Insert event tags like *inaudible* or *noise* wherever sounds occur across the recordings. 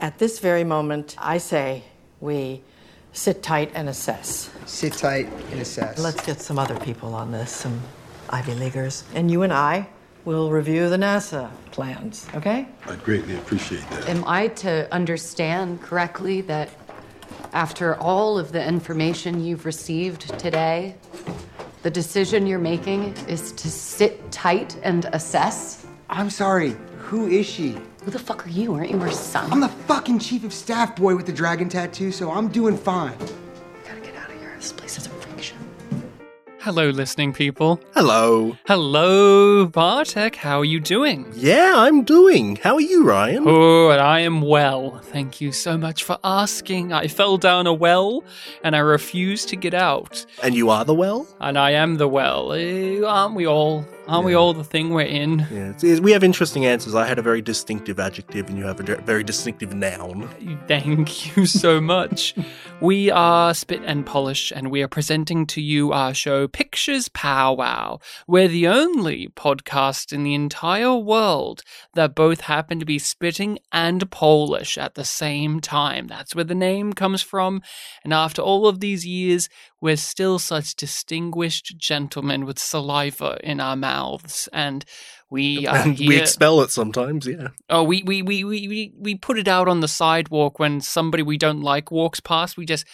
At this very moment, I say we sit tight and assess. Sit tight and assess. Let's get some other people on this, some Ivy Leaguers. And you and I will review the NASA plans, okay? I'd greatly appreciate that. Am I to understand correctly that after all of the information you've received today, the decision you're making is to sit tight and assess? I'm sorry. Who is she? Who the fuck are you? Aren't you her son? I'm the fucking chief of staff boy with the dragon tattoo, so I'm doing fine. gotta get out of here. This place is a freak show. Hello, listening people. Hello. Hello, Bartek. How are you doing? Yeah, I'm doing. How are you, Ryan? Oh, and I am well. Thank you so much for asking. I fell down a well and I refused to get out. And you are the well? And I am the well. Eh, aren't we all? Aren't we all the thing we're in? Yeah, it's- it's- we have interesting answers. I had a very distinctive adjective, and you have a very distinctive noun. Thank you so *laughs* much. we are Spit and Polish, and we are presenting to you our show Pictures Powwow. We're the only podcast in the entire world that both happen to be spitting and Polish at the same time. That's where the name comes from. And after all of these years, we're still such distinguished gentlemen with saliva in our mouths. And we are and here. we expel it sometimes, yeah. Oh, we, we, we, we, we, put it out on the sidewalk when somebody we don't like walks past. We just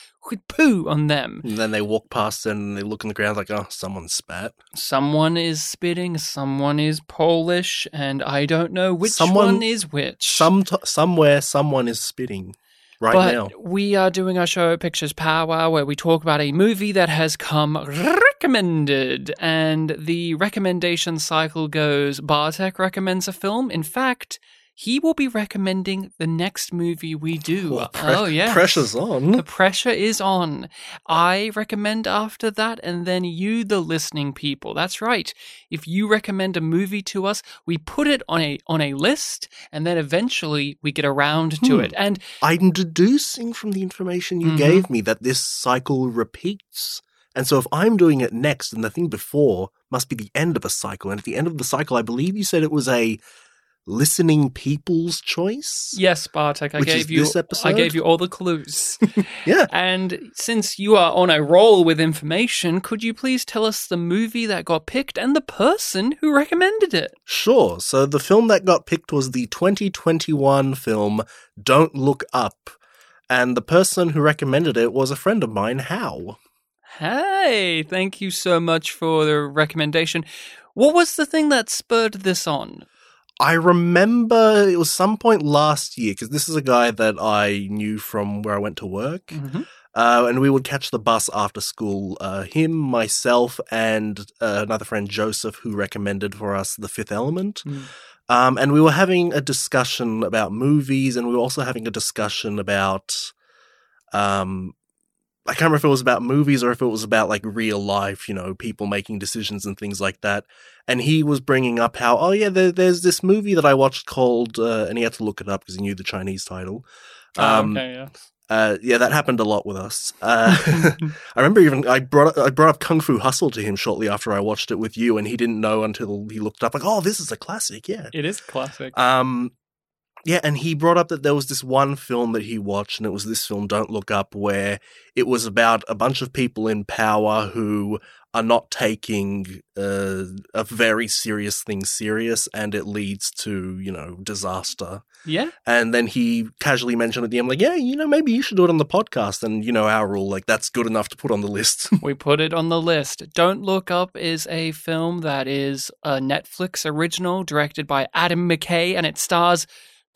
poo on them. And then they walk past and they look in the ground like, oh, someone spat. Someone is spitting, someone is Polish, and I don't know which Someone- one is which. Some t- somewhere, someone is spitting right but now. we are doing our show Pictures Powwow where we talk about a movie that has come recommended. And the recommendation cycle goes Bartek recommends a film. In fact, he will be recommending the next movie we do. *laughs* Oh, pre- oh, yeah. Pressure's on. The pressure is on. I recommend after that, and then you, the listening people. That's right. If you recommend a movie to us, we put it on a on a list, and then eventually we get around to Hmm. it. And I'm deducing from the information you Mhm. gave me that this cycle repeats. And so if I'm doing it next, then the thing before must be the end of a cycle. And at the end of the cycle, I believe you said it was a listening people's choice. yes, Bartek, I gave you I gave you all the clues. *laughs* *laughs* Yeah. and since you are on a roll with information, could you please tell us the movie that got picked and the person who recommended it? Sure. So the film that got picked was the 2021 film Don't Look Up. And the person who recommended it was a friend of mine, How. Hey, thank you so much for the recommendation. What was the thing that spurred this on? I remember it was some point last year because this is a guy that I knew from where I went to work. Mhm. Uh, and we would catch the bus after school. Uh, him, myself, and uh, another friend, Joseph, who recommended for us The Fifth Element. Mm. Um, and we were having a discussion about movies, and we were also having a discussion about. Um, I can't remember if it was about movies or if it was about like real life, you know, people making decisions and things like that. And he was bringing up how, oh yeah, there, there's this movie that I watched called, uh, and he had to look it up because he knew the Chinese title. Um, oh, okay, yeah. uh, yeah, that happened a lot with us. Uh, *laughs* *laughs* I remember even I brought I brought up Kung Fu Hustle to him shortly after I watched it with you, and he didn't know until he looked up like, oh, this is a classic, yeah. It is classic. Um, yeah, and he brought up that there was this one film that he watched, and it was this film, Don't Look Up, where it was about a bunch of people in power who are not taking uh, a very serious thing serious, and it leads to you know disaster. yeah. And then he casually mentioned at the end, like, yeah, you know, maybe you should do it on the podcast. And you know, our rule, like, that's good enough to put on the list. *laughs* We put it on the list. Don't Look Up is a film that is a Netflix original directed by Adam McKay and it stars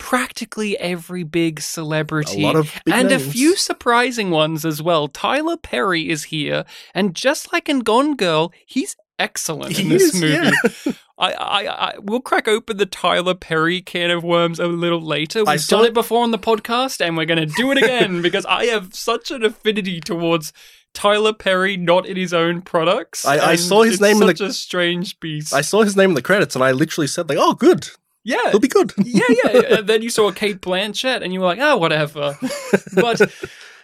practically every big celebrity A lot of big and a few surprising ones as well. Tyler Perry is here and just like in Gone Girl, he's excellent in He this is, movie. yeah. *laughs* I, I, I, we'll crack open the Tyler Perry can of worms a little later. I We've saw- done it before on the podcast, and we're going to do it again *laughs* because I have such an affinity towards Tyler Perry, not in his own products. I- I saw his name in the- such a strange beast. I saw his name in the credits, and I literally said, like, oh, good, yeah, it'll be good. yeah, yeah. *laughs* and then you saw Cate Blanchett, and you were like, oh, whatever. *laughs* But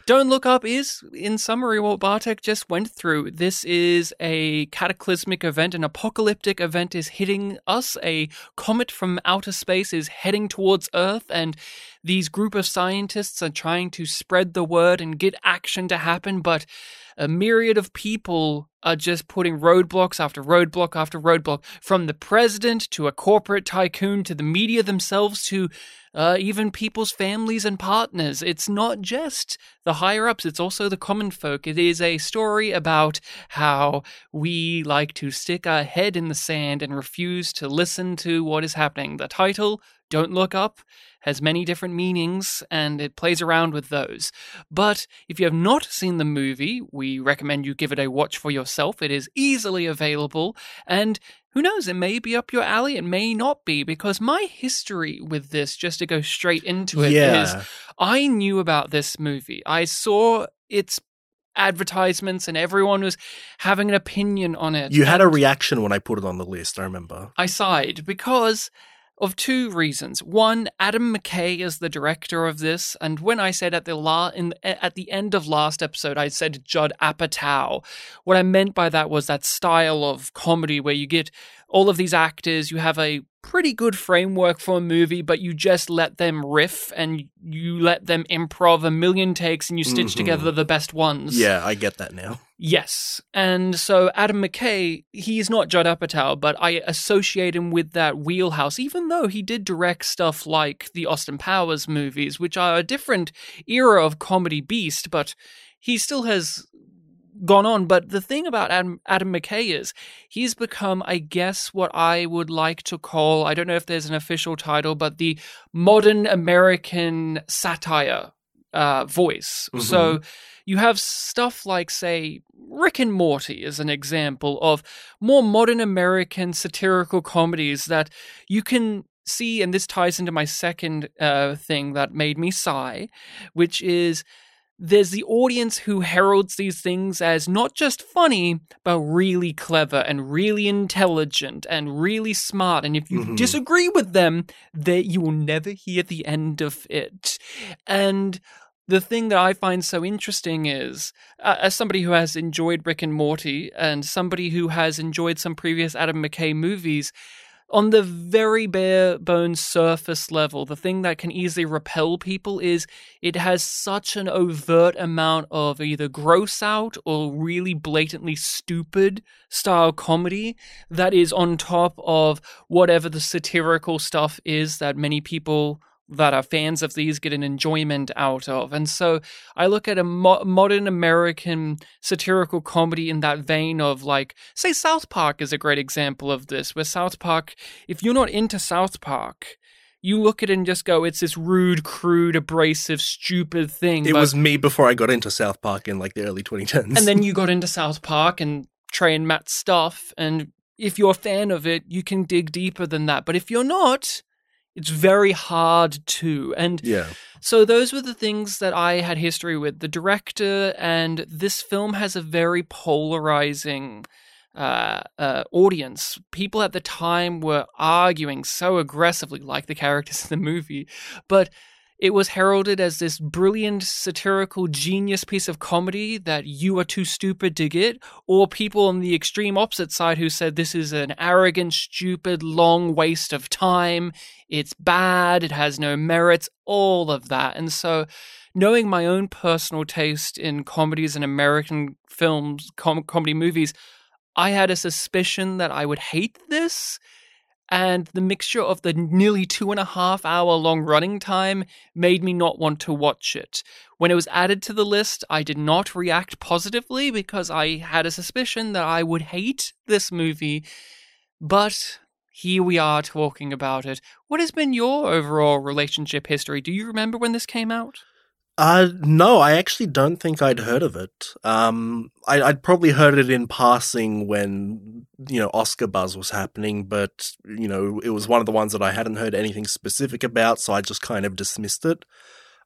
Don't Look Up is, in summary, what Bartek just went through. This is a cataclysmic event, an apocalyptic event is hitting us. A comet from outer space is heading towards Earth, and these group of scientists are trying to spread the word and get action to happen, but a myriad of people are just putting roadblocks after roadblock after roadblock, from the president to a corporate tycoon to the media themselves to uh, even people's families and partners. It's not just the higher ups, it's also the common folk. It is a story about how we like to stick our head in the sand and refuse to listen to what is happening. The title, Don't Look Up, has many different meanings and it plays around with those. But if you have not seen the movie, we recommend you give it a watch for yourself. It is easily available and who knows, it may be up your alley, it may not be, because my history with this, just to go straight into it, Yeah. is I knew about this movie. I saw its advertisements and everyone was having an opinion on it. You had a reaction when I put it on the list, I remember. I sighed because of two reasons. One, Adam McKay is the director of this, and when I said at the la- in, at the end of last episode, I said Judd Apatow. What I meant by that was that style of comedy where you get all of these actors, you have a pretty good framework for a movie, but you just let them riff and you let them improv a million takes and you stitch Mhm. together the best ones. Yeah, I get that now. Yes. And so Adam McKay, he's not Judd Apatow, but I associate him with that wheelhouse, even though he did direct stuff like the Austin Powers movies, which are a different era of comedy beast, but he still has gone on. But the thing about Adam, Adam McKay is he's become, I guess, what I would like to call, I don't know if there's an official title, but the modern American satire uh, voice. Mhm. So you have stuff like, say, Rick and Morty is an example of more modern American satirical comedies that you can see, and this ties into my second uh, thing that made me sigh, which is there's the audience who heralds these things as not just funny, but really clever and really intelligent and really smart. And if you Mhm. disagree with them, that you will never hear the end of it. And the thing that I find so interesting is, uh, as somebody who has enjoyed Rick and Morty and somebody who has enjoyed some previous Adam McKay movies, on the very bare bones surface level, the thing that can easily repel people is it has such an overt amount of either gross out or really blatantly stupid style comedy that is on top of whatever the satirical stuff is that many people that are fans of these get an enjoyment out of. And so I look at a mo- modern American satirical comedy in that vein of like, say, South Park is a great example of this, where South Park, if you're not into South Park, you look at it and just go, it's this rude, crude, abrasive, stupid thing. It but- was me before I got into South Park in like the early 2010s. and then *laughs* you got into South Park and Trey and Matt's stuff. And if you're a fan of it, you can dig deeper than that. But if you're not, it's very hard to. And yeah. so those were the things that I had history with. The director and this film has a very polarizing uh, uh, audience. People at the time were arguing so aggressively, like the characters in the movie, but it was heralded as this brilliant satirical genius piece of comedy that you are too stupid to get, or people on the extreme opposite side who said this is an arrogant, stupid, long waste of time. It's bad. It has no merits. All of that. And so, knowing my own personal taste in comedies and American films, com- comedy movies, I had a suspicion that I would hate this. And the mixture of the nearly two and a half hour long running time made me not want to watch it. When it was added to the list, I did not react positively because I had a suspicion that I would hate this movie. But here we are talking about it. What has been your overall relationship history? Do you remember when this came out? Uh, no, I actually don't think I'd heard of it. Um, I, I'd probably heard it in passing when, you know, Oscar buzz was happening, but, you know, it was one of the ones that I hadn't heard anything specific about, so I just kind of dismissed it.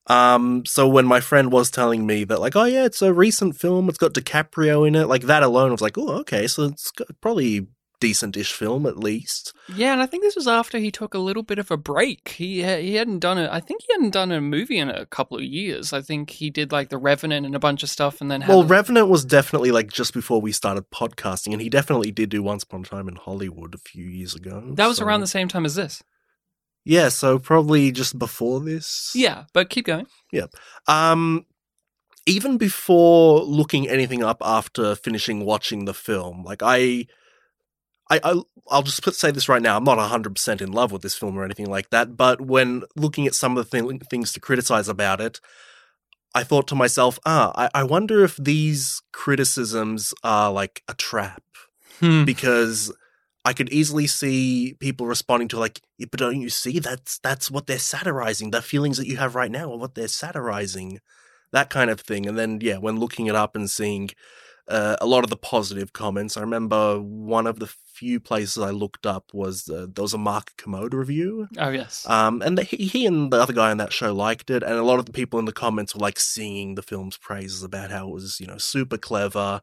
Um, so when my friend was telling me that, like, oh yeah, it's a recent film, it's got DiCaprio in it, like that alone, I was like, oh, okay, so it's probably decent-ish film at least. Yeah, and I think this was after he took a little bit of a break. He he hadn't done it. I think he hadn't done a movie in a couple of years. I think he did like The Revenant and a bunch of stuff, and then had Well, a- Revenant was definitely like just before we started podcasting, and he definitely did do Once Upon a Time in Hollywood a few years ago. that was so- around the same time as this. yeah, so probably just before this. Yeah, but keep going. Yep. Um, even before looking anything up after finishing watching the film, like I, I, I I'll just put, say this right now: I'm not 100 percent in love with this film or anything like that. But when looking at some of the thing, things to criticize about it, I thought to myself, ah, I, I wonder if these criticisms are like a trap Hmm. because I could easily see people responding to like, "Yeah, but don't you see that's that's what they're satirizing. The feelings that you have right now are what they're satirizing, that kind of thing. And then yeah, when looking it up and seeing uh, a lot of the positive comments, I remember one of the few places I looked up was uh, there was a Mark Kermode review. Oh yes. Um, and the, he, he and the other guy on that show liked it, and a lot of the people in the comments were like singing the film's praises about how it was, you know, super clever,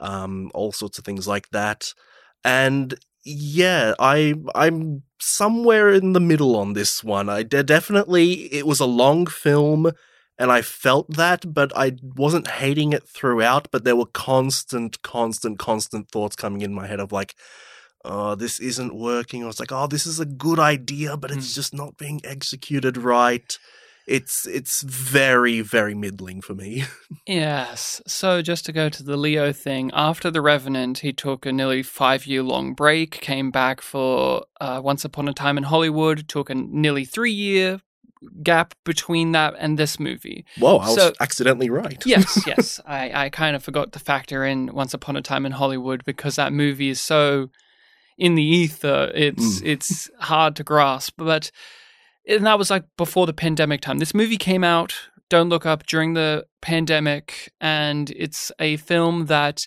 um, all sorts of things like that. And yeah, I I'm somewhere in the middle on this one. I de- definitely it was a long film, and I felt that, but I wasn't hating it throughout. But there were constant, constant, constant thoughts coming in my head of like, oh, this isn't working. I was like, oh, this is a good idea, but it's Mm. just not being executed right. It's it's very very middling for me. *laughs* Yes. So just to go to the Leo thing, after The Revenant, he took a nearly five year long break, came back for uh, Once Upon a Time in Hollywood, took a nearly three year gap between that and this movie. Whoa, I was So- accidentally right. *laughs* Yes, yes. I, I kind of forgot to factor in Once Upon a Time in Hollywood because that movie is so in the ether. It's hmm. it's hard to grasp. But and that was like before the pandemic time. This movie came out, Don't Look Up, during the pandemic, and it's a film that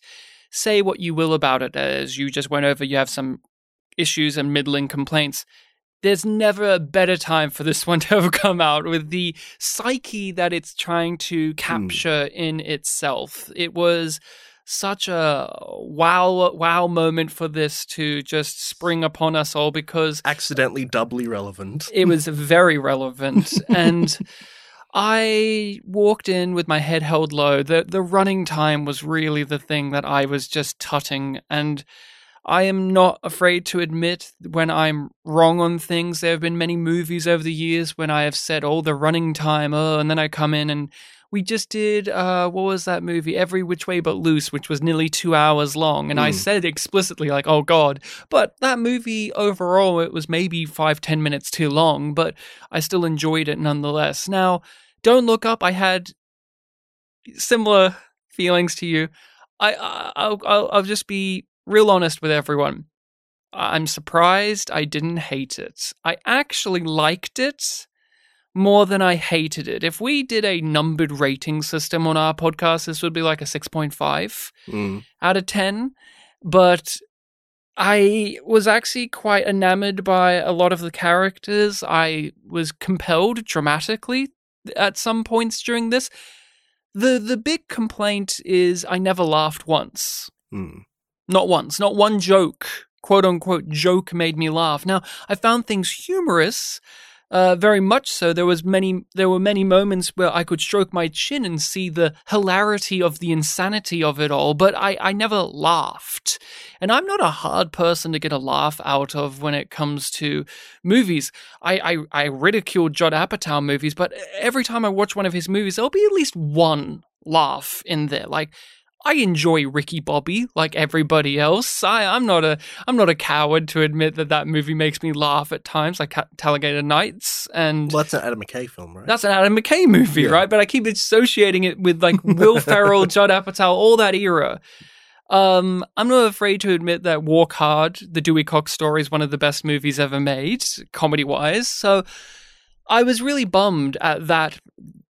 say what you will about it, as you just went over, you have some issues and middling complaints. There's never a better time for this *laughs* one to have come out with the psyche that it's trying to hmm. capture in itself. It was such a wow wow moment for this to just spring upon us all because Accidentally doubly relevant. it was *laughs* very relevant and I walked in with my head held low. The the running time was really the thing that I was just tutting and I am not afraid to admit when I'm wrong on things. There have been many movies over the years when I have said, "Oh, the running time," oh, and then I come in and we just did uh, what was that movie? Every Which Way But Loose, which was nearly two hours long, and I Mm. said explicitly like, "Oh God!" But that movie overall, it was maybe five ten minutes too long, but I still enjoyed it nonetheless. Now, don't look up. I had similar feelings to you. I, I I'll, I'll I'll just be real honest with everyone. I'm surprised I didn't hate it. I actually liked it more than I hated it. If we did a numbered rating system on our podcast, this would be like a 6.5 Mm. out of 10. But I was actually quite enamored by a lot of the characters. I was compelled dramatically at some points during this. The the big complaint is I never laughed once. Mm. Not once. Not one joke, quote unquote joke made me laugh. Now, I found things humorous, uh, very much so. There was many there were many moments where I could stroke my chin and see the hilarity of the insanity of it all, but I, I never laughed. And I'm not a hard person to get a laugh out of when it comes to movies. I, I, I ridicule Judd Apatow movies, but every time I watch one of his movies, there'll be at least one laugh in there. Like I enjoy Ricky Bobby like everybody else. I, I'm not a I'm not a coward to admit that that movie makes me laugh at times, like Talladega Nights, and Well, that's an Adam McKay film, right? that's an Adam McKay movie, Yeah. right? But I keep associating it with like *laughs* Will Ferrell, Judd Apatow, all that era. Um, I'm not afraid to admit that Walk Hard, the Dewey Cox story, is one of the best movies ever made, comedy wise. So I was really bummed at that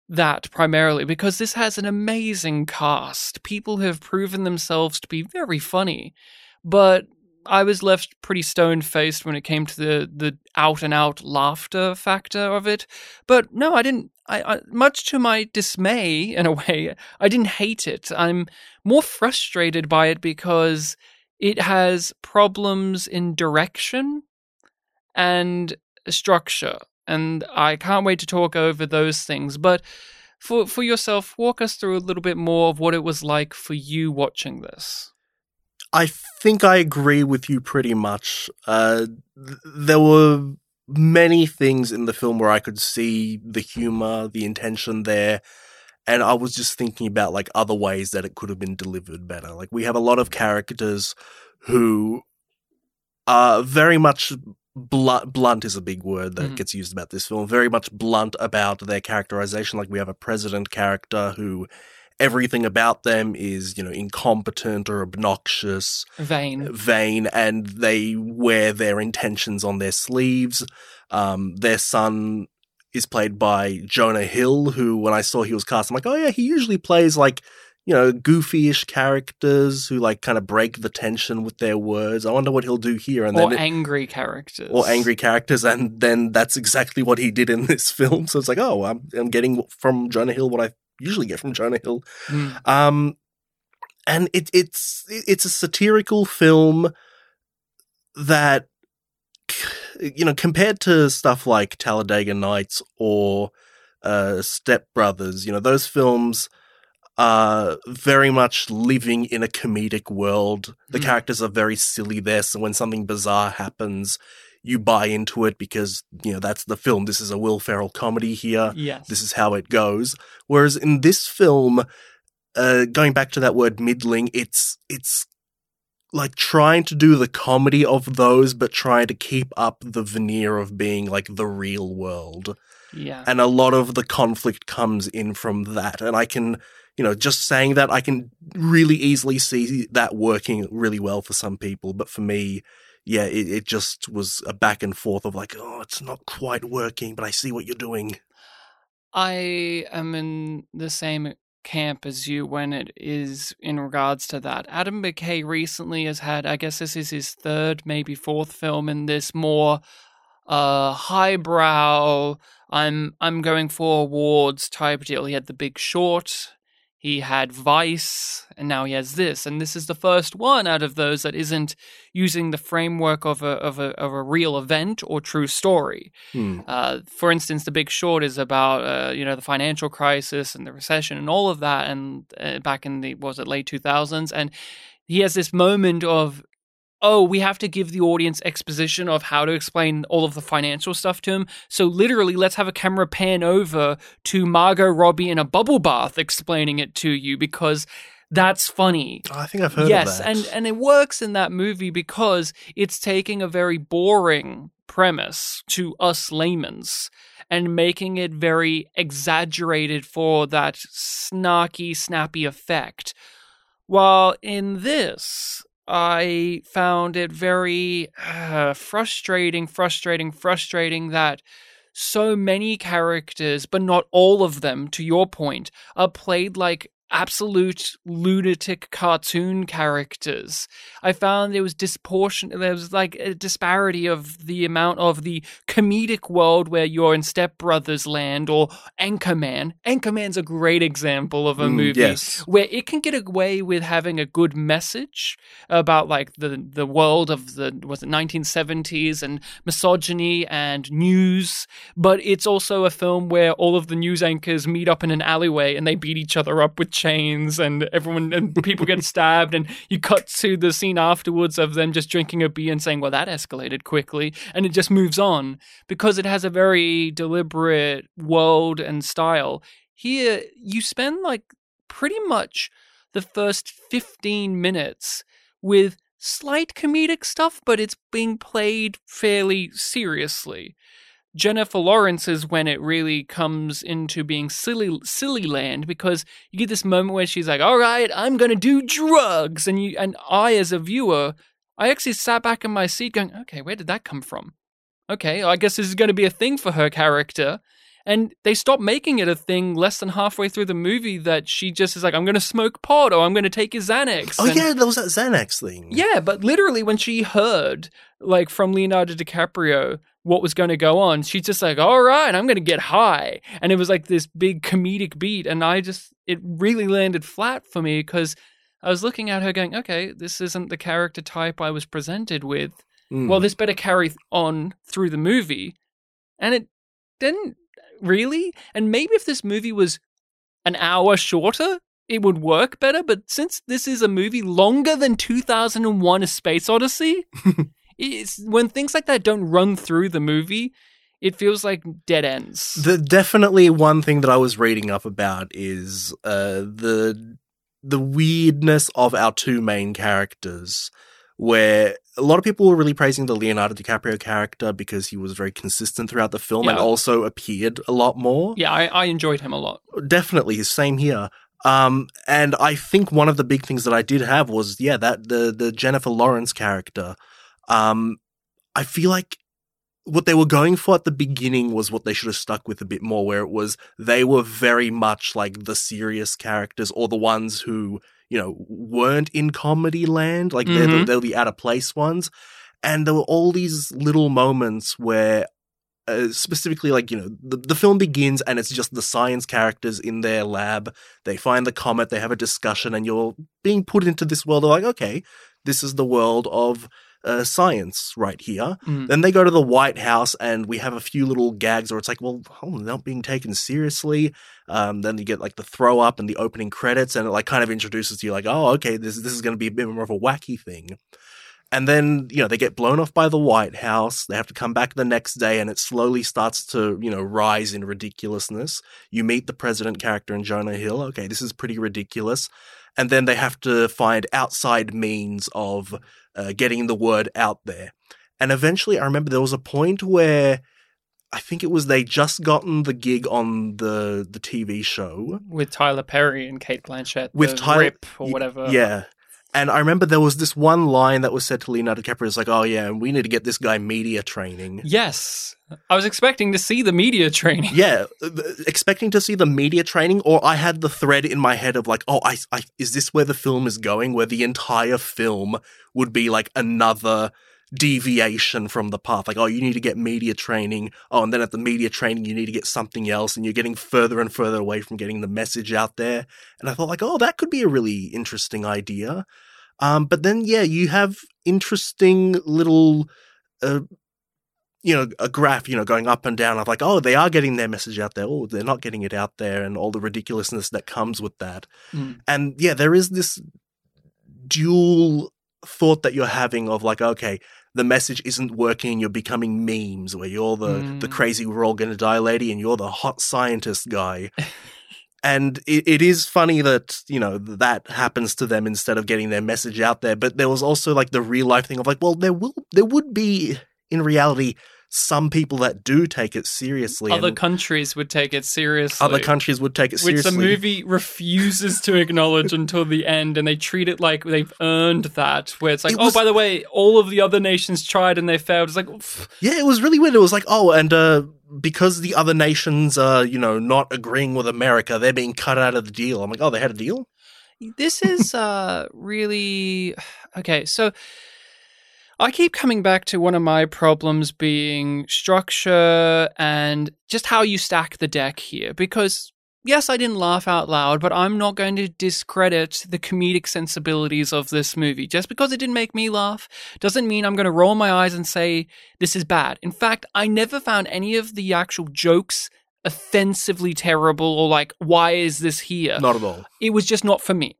that primarily because this has an amazing cast. People have proven themselves to be very funny, but I was left pretty stone faced when it came to the the out and out laughter factor of it. But no, I didn't. I, I much to my dismay, in a way, I didn't hate it. I'm more frustrated by it because it has problems in direction and structure. And I can't wait to talk over those things. But for for yourself, walk us through a little bit more of what it was like for you watching this. I think I agree with you pretty much. Uh, th- there were many things in the film where I could see the humor, the intention there, and I was just thinking about like other ways that it could have been delivered better. Like we have a lot of characters who are very much blunt. Blunt is a big word that Mhm. gets used about this film. Very much blunt about their characterization. Like we have a president character who everything about them is you know incompetent or obnoxious Vain. vain and they wear their intentions on their sleeves. Um, their son is played by Jonah Hill, who when I saw he was cast, I'm like, oh yeah, he usually plays like, you know, goofy-ish characters who like kind of break the tension with their words. I wonder what he'll do here. And Or then it- angry characters. or angry characters, and then that's exactly what he did in this *laughs* film. So it's like, oh, I'm, I'm getting from Jonah Hill what I usually get from Jonah Hill. Mm. Um, and it, it's it's a satirical film that you know compared to stuff like Talladega Nights or uh, Step Brothers, you know those films are very much living in a comedic world. The Mm. characters are very silly there, so when something bizarre happens, you buy into it because you know that's the film. This is a Will Ferrell comedy here Yes. this is how it goes. Whereas in this film, uh, going back to that word middling, it's it's like trying to do the comedy of those, but trying to keep up the veneer of being like the real world. yeah. And a lot of the conflict comes in from that. And I can, you know, just saying that, I can really easily see that working really well for some people. But for me, yeah, it, it just was a back and forth of like, oh, it's not quite working, but I see what you're doing. I am in the same camp as you when it is in regards to that. Adam McKay recently has had, I guess this is his third, maybe fourth film in this more uh highbrow I'm I'm going for awards type deal. He had the big short, he had Vice, and now he has this. And this is the first one out of those that isn't using the framework of a of a of a real event or true story. Hmm. Uh, for instance, The Big Short is about uh, you know the financial crisis and the recession and all of that, and uh, back in the was it late two thousands, and he has this moment of oh we have to give the audience exposition of how to explain all of the financial stuff to him so literally let's have a camera pan over to margot robbie in a bubble bath explaining it to you because that's funny Oh, I think I've heard yes, of that. and and it works in that movie because it's taking a very boring premise to us laymen's and making it very exaggerated for that snarky, snappy effect. While in this, I found it very uh, frustrating, frustrating, frustrating that so many characters, but not all of them, to your point, are played like absolute lunatic cartoon characters. I found there was disproportionate, there was like a disparity of the amount of the comedic world where you're in Step Brothers land or Anchorman. Anchorman's a great example of a Mm, movie yes. where it can get away with having a good message about like the the world of the was it 1970s and misogyny and news but it's also a film where all of the news anchors meet up in an alleyway and they beat each other up with chains and everyone and people get *laughs* stabbed and you cut to the scene afterwards of them just drinking a beer and saying well that escalated quickly and it just moves on because it has a very deliberate world and style here you spend like pretty much the first 15 minutes with slight comedic stuff, but it's being played fairly seriously. Jennifer Lawrence is when it really comes into being silly, silly land because you get this moment where she's like, "All right, I'm gonna do drugs," and you and I, as a viewer, I actually sat back in my seat going, "Okay, where did that come from?" Okay, I guess this is going to be a thing for her character. And they stop making it a thing less than halfway through the movie that she just is like, I'm going to smoke pot or I'm going to take a Xanax. oh And- yeah, there was that Xanax thing. yeah, but literally when she heard like from Leonardo DiCaprio what was going to go on, she's just like, "All right, I'm going to get high." And it was like this big comedic beat and I just it really landed flat for me cuz I was looking at her going, okay, this isn't the character type I was presented with. Mm. Well, this better carry on through the movie. And it didn't really. And maybe if this movie was an hour shorter, it would work better. But since this is a movie longer than 2001 A Space Odyssey, *laughs* it's, when things like that don't run through the movie, it feels like dead ends. The definitely one thing that I was reading up about is uh, the the weirdness of our two main characters, where a lot of people were really praising the Leonardo DiCaprio character because he was very consistent throughout the film and also appeared a lot more. yeah, I, I enjoyed him a lot. Definitely, same here. Um, and I think one of the big things that I did have was yeah that the the Jennifer Lawrence character. Um, I feel like what they were going for at the beginning was what they should have stuck with a bit more, where it was they were very much like the serious characters or the ones who you know weren't in comedy land, like they're the, Mhm. they're the out of place ones, and there were all these little moments where. Uh, specifically, like you know, the, the film begins and it's just the science characters in their lab. They find the comet, they have a discussion, and you're being put into this world. They're like, okay, this is the world of uh, science right here. Mm. Then they go to the White House, and we have a few little gags where it's like, well, they're not being taken seriously. Um, then you get like the throw up and the opening credits, and it like kind of introduces you like, oh, okay, this this is going to be a bit more of a wacky thing. And then you know they get blown off by the White House. They have to come back the next day, and it slowly starts to you know rise in ridiculousness. You meet the president character in Jonah Hill. Okay, this is pretty ridiculous. And then they have to find outside means of uh, getting the word out there. And eventually, I remember there was a point where I think it was they just gotten the gig on the the TV show With Tyler Perry and Cate Blanchett. with Tyler Rip or whatever. Yeah. And I remember there was this one line that was said to Leonardo DiCaprio. It's like, "Oh yeah, we need to get this guy media training." Yes. I was expecting to see the media training. Yeah, expecting to see the media training, or I had the thread in my head of like, "Oh, I, I is this where the film is going? Where the entire film would be like another deviation from the path? Like, oh, you need to get media training. Oh, and then at the media training, you need to get something else, and you're getting further and further away from getting the message out there." And I thought, like, oh, that could be a really interesting idea. Um, but then, yeah, you have interesting little, uh, you know, a graph, you know, going up and down of like, oh, they are getting their message out there. Oh, they're not getting it out there, and all the ridiculousness that comes with that. Mm. And yeah, there is this dual thought that you're having of like, okay, the message isn't working. You're becoming memes where you're the the Mm. crazy we're all going to die lady, and you're the hot scientist guy. *laughs* and it, it is funny that you know that happens to them instead of getting their message out there. But there was also like the real life thing of like, well, there will there would be in reality some people that do take it seriously. Other countries would take it seriously. other countries would take it seriously. which the movie refuses to acknowledge until the end, and they treat it like they've earned that. Where it's like, It oh, by the way, all of the other nations tried and they failed. It's like, pff, Yeah, it was really weird. It was like, oh, and uh, because the other nations are, you know, not agreeing with America, they're being cut out of the deal. I'm like, oh, they had a deal? this is uh really *sighs* okay. So I keep coming back to one of my problems being structure and just how you stack the deck here because. Yes, I didn't laugh out loud, but I'm not going to discredit the comedic sensibilities of this movie. Just because it didn't make me laugh doesn't mean I'm going to roll my eyes and say this is bad. In fact, I never found any of the actual jokes offensively terrible or like, why is this here? Not at all. it was just not for me.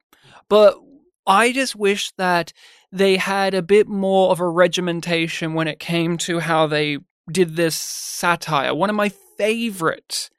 But I just wish that they had a bit more of a regimentation when it came to how they did this satire. One of my favorite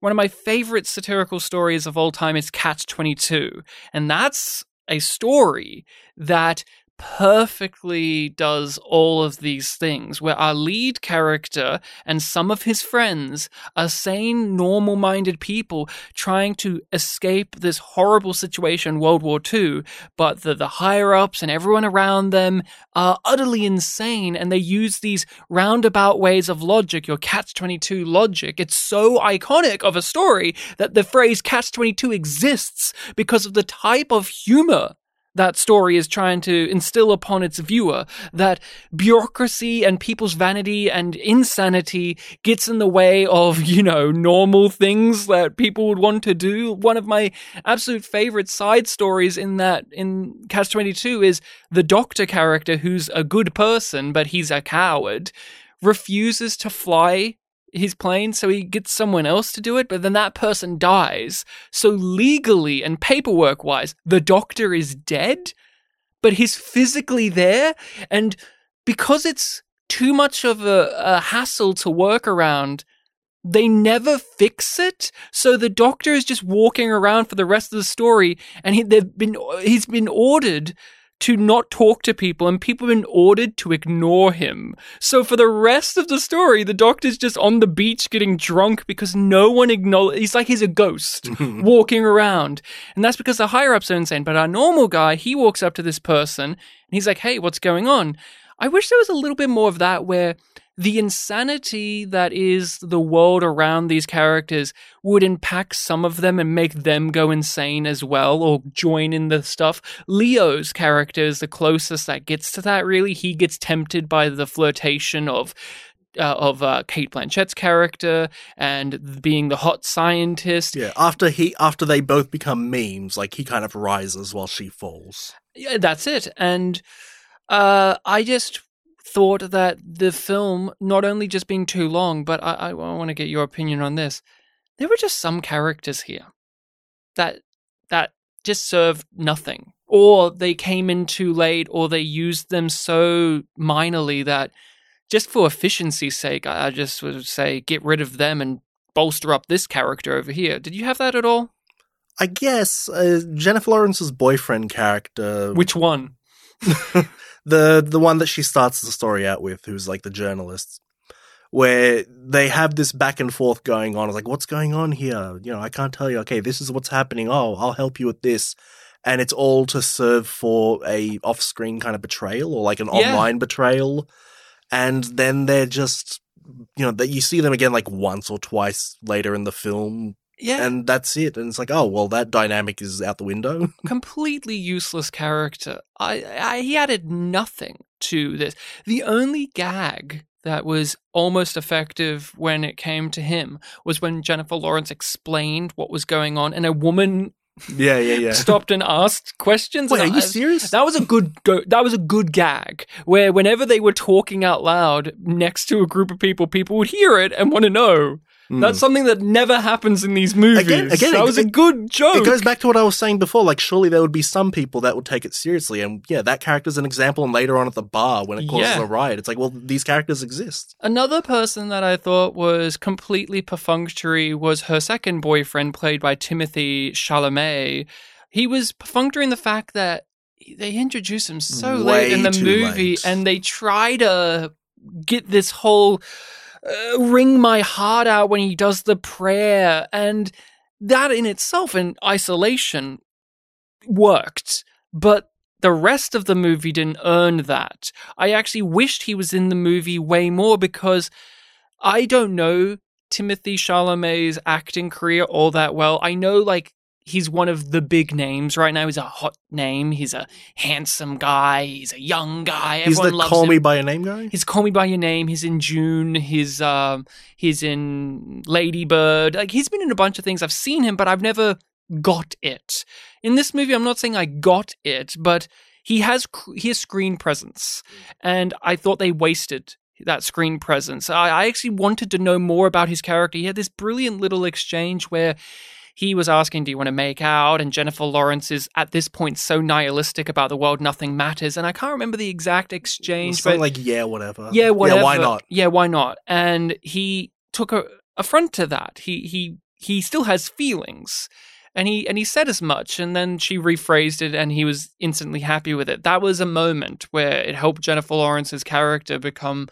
one of my favorite satirical stories of all time is Catch 22. And that's a story that perfectly does all of these things where our lead character and some of his friends are sane, normal minded people trying to escape this horrible situation, World War II, but the, the higher ups and everyone around them are utterly insane and they use these roundabout ways of logic, your catch 22 logic. It's so iconic of a story that the phrase catch 22 exists because of the type of humor that story is trying to instill upon its viewer that bureaucracy and people's vanity and insanity gets in the way of, you know, normal things that people would want to do. One of my absolute favorite side stories in that, in Catch 22 is the doctor character who's a good person, but he's a coward, refuses to fly his plane, so he gets someone else to do it, but then that person dies. So legally and paperwork wise, the doctor is dead, but he's physically there. And because it's too much of a, a hassle to work around, they never fix it. So the doctor is just walking around for the rest of the story, and he, they've been he's been ordered to not talk to people and people have been ordered to ignore him. So for the rest of the story, the doctor's just on the beach getting drunk because no one acknowledges, he's like he's a ghost *laughs* walking around. And that's because the higher ups are insane. But our normal guy, he walks up to this person and he's like, hey, what's going on? I wish there was a little bit more of that where the insanity that is the world around these characters would impact some of them and make them go insane as well or join in the stuff. Leo's character is the closest that gets to that, really. He gets tempted by the flirtation of. Uh, of uh, Cate Blanchett's character and being the hot scientist. Yeah, after he after they both become memes, like he kind of rises while she falls. Yeah, that's it. And uh, I just thought that the film, not only just being too long, but I, I, I want to get your opinion on this. There were just some characters here that that just served nothing, or they came in too late, or they used them so minorly that just for efficiency's sake, I, I just would say get rid of them and bolster up this character over here. Did you have that at all? I guess uh, Jennifer Lawrence's boyfriend character, Which one? *laughs* the the one that she starts the story out with, who's like the journalist, where they have this back and forth going on. It's like, what's going on here? You know, I can't tell you. Okay, this is what's happening. Oh, I'll help you with this, and it's all to serve for a off screen kind of betrayal or like an Yeah. online betrayal, and then they're just. You know that you see them again like once or twice later in the film, Yeah. and that's it. And it's like, oh well, that dynamic is out the window. *laughs* completely useless character. I, I he added nothing to this. The only gag that was almost effective when it came to him was when Jennifer Lawrence explained what was going on, and a woman yeah, yeah, yeah. *laughs* stopped and asked questions. Wait, are you serious? That was a good go- that was a good gag where whenever they were talking out loud next to a group of people, people would hear it and want to know. Hmm. That's something that never happens in these movies. Again- again, that it- was a good joke. It goes back to what I was saying before. Like, surely there would be some people that would take it seriously, and yeah, that character's an example. And later on at the bar, when it causes Yeah. a riot, it's like, well, these characters exist. Another person that I thought was completely perfunctory was her second boyfriend, played by Timothée Chalamet. He was perfunctory in the fact that they introduce him so late in the movie, late. and they try to get this whole uh, wring my heart out when he does the prayer, and that in itself, in isolation, worked, but the rest of the movie didn't earn that. I actually wished he was in the movie way more because I don't know Timothée Chalamet's acting career all that well. I know like he's one of the big names right now. He's a hot name. He's a handsome guy. He's a young guy. He's the loves call him. me by your name guy. He's Call Me by Your Name. He's in Dune. He's um he's in Ladybird. Like he's been in a bunch of things. I've seen him, but I've never got it. In this movie, I'm not saying I got it, but he has he has screen presence, and I thought they wasted that screen presence. I, I actually wanted to know more about his character. He had this brilliant little exchange where he was asking, Do you want to make out? And Jennifer Lawrence is at this point so nihilistic about the world, nothing matters. And I can't remember the exact exchange, Something but like yeah, whatever. yeah, whatever. Yeah, why not? Yeah, why not? And he took a affront to that. He he he still has feelings. And he and he said as much, and then she rephrased it, and he was instantly happy with it. That was a moment where it helped Jennifer Lawrence's character become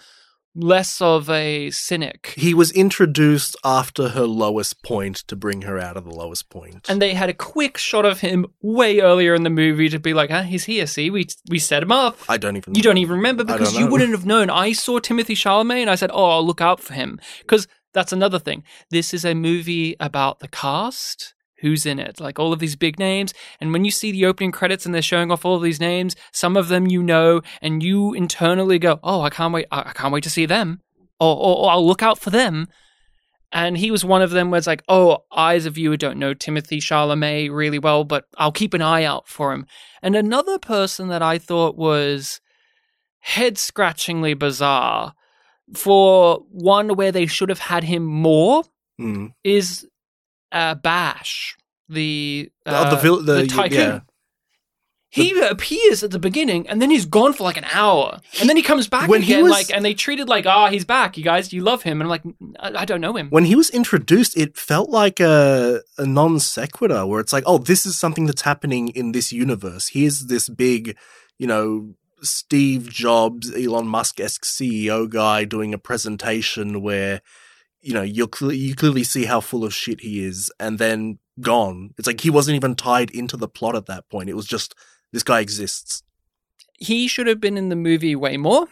less of a cynic. He was introduced after her lowest point to bring her out of the lowest point. And they had a quick shot of him way earlier in the movie to be like, "Huh, he's here. See, we we set him up." I don't even. You don't even remember because you wouldn't have known. I saw Timothée Chalamet and I said, "Oh, I'll look out for him." Because that's another thing. This is a movie about the cast who's in it. Like all of these big names. And when you see the opening credits and they're showing off all of these names, some of them you know, and you internally go, "Oh, I can't wait! I can't wait to see them," or, or, or I'll look out for them. And he was one of them where it's like, oh, I as a viewer don't know Timothée Chalamet really well, but I'll keep an eye out for him. And another person that I thought was head scratchingly bizarre for one where they should have had him more Mm. is uh, Bash, the Oh, uh, the vil- the- tycoon. yeah. He appears at the beginning and then he's gone for like an hour, and then he comes back When he again. was- like, and they treated like, ah, he's back. You guys, you love him, and I'm like, I, I don't know him. When he was introduced, it felt like a, a non sequitur where it's like, oh, this is something that's happening in this universe. Here's this big, you know, Steve Jobs, Elon Musk esque CEO guy doing a presentation where, you know, you'll cle you clearly see how full of shit he is, and then gone. It's like he wasn't even tied into the plot at that point. It was just this guy exists. he should have been in the movie way more.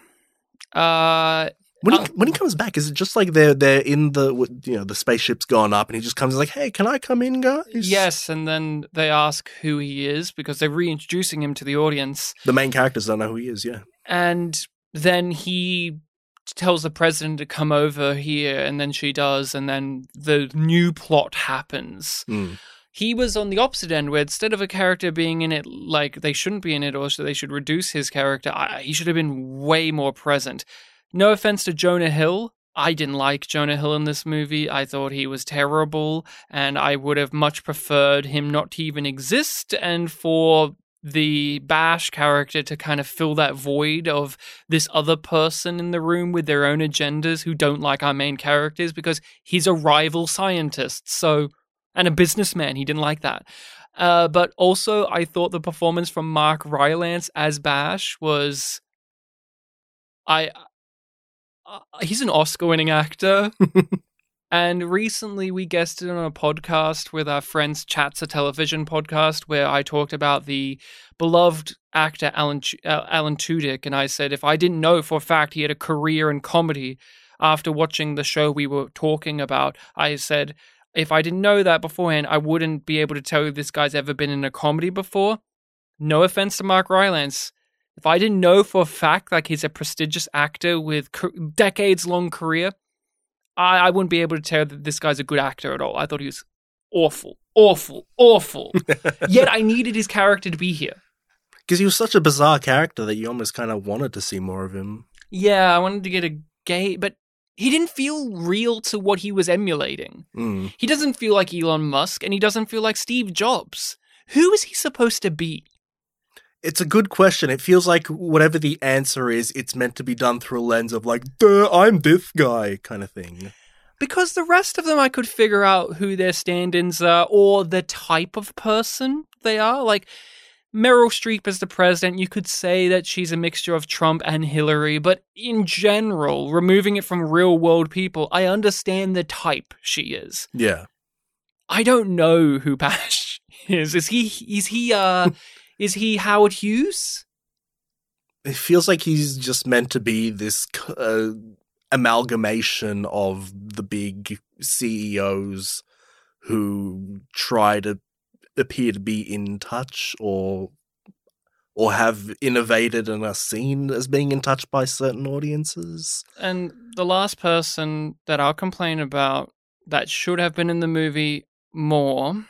Uh, When he, Uh, when he comes back, is it just like they're they're in the you know the spaceship's gone up and he just comes like, hey, can I come in, guys? yes, and then they ask who he is because they're reintroducing him to the audience. The main characters don't know who he is. Yeah. and then he tells the president to come over here and then she does and then the new plot happens Mm. he was on the opposite end where instead of a character being in it like they shouldn't be in it or so they should reduce his character I, he should have been way more present no offense to jonah hill I didn't like Jonah Hill in this movie. I thought he was terrible, and I would have much preferred him not to even exist and for the Bash character to kind of fill that void of this other person in the room with their own agendas who don't like our main characters because he's a rival scientist. So, and a businessman. He didn't like that. Uh, but also, I thought the performance from Mark Rylance as Bash was. I. Uh, he's an Oscar winning actor. *laughs* And recently we guested on a podcast with our friends Chats a Television podcast where I talked about the beloved actor Alan, uh, Alan Tudyk. And I said if I didn't know for a fact he had a career in comedy after watching the show we were talking about, I said if I didn't know that beforehand, I wouldn't be able to tell you this guy's ever been in a comedy before. No offense to Mark Rylance. If I didn't know for a fact like he's a prestigious actor with decades long career, I, I wouldn't be able to tell that this guy's a good actor at all. I thought he was awful, awful, awful. *laughs* Yet I needed his character to be here. Because he was such a bizarre character that you almost kind of wanted to see more of him. Yeah, I wanted to get a gay, but he didn't feel real to what he was emulating. Mm. He doesn't feel like Elon Musk, and he doesn't feel like Steve Jobs. Who is he supposed to be? It's a good question. It feels like whatever the answer is, it's meant to be done through a lens of like, duh, I'm this guy kind of thing. Because the rest of them, I could figure out who their stand ins are or the type of person they are. Like Meryl Streep as the president, you could say that she's a mixture of Trump and Hillary, but in general, removing it from real world people, I understand the type she is. Yeah. I don't know who Bash *laughs* is. Is he, is he, uh, *laughs* is he Howard Hughes? It feels like he's just meant to be this uh, amalgamation of the big CEOs who try to appear to be in touch or or have innovated and are seen as being in touch by certain audiences. And the last person that I'll complain about that should have been in the movie more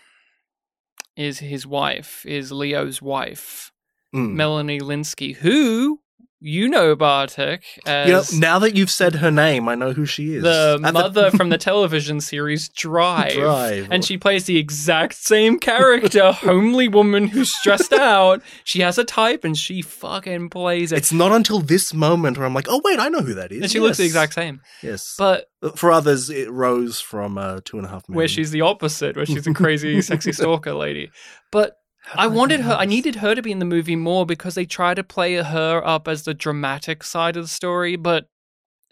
is his wife, is Leo's wife, Mm. Melanie Lynskey, who you know, Bartek, as You know, now that you've said her name, I know who she is. the At mother from the *laughs* television series Drive. Drive. And she plays the exact same character, *laughs* homely woman who's stressed out. She has a type and she fucking plays it. It's not until this moment where I'm like, oh wait, I know who that is. and she looks the exact same. Yes. But For others, it rose from uh, Two and a Half Men. where she's the opposite, where she's a crazy, sexy *laughs* stalker lady. But I wanted her, I needed her to be in the movie more because they try to play her up as the dramatic side of the story, but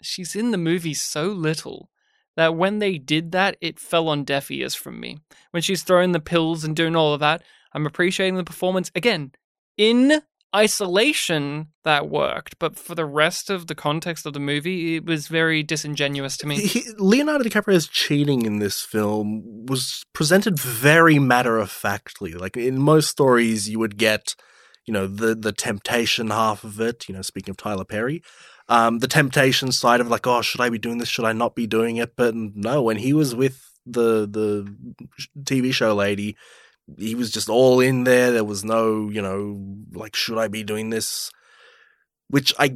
she's in the movie so little that when they did that, it fell on deaf ears from me. When she's throwing the pills and doing all of that, I'm appreciating the performance. Again, in isolation that worked, but for the rest of the context of the movie, it was very disingenuous to me. He, Leonardo DiCaprio's cheating in this film was presented very matter of factly. Like in most stories, you would get, you know, the the temptation half of it. You know, speaking of Tyler Perry, um, the temptation side of like, oh, should I be doing this? Should I not be doing it? But no, when he was with the the TV show lady, he was just all in there. There was no, you know, like, should I be doing this? Which I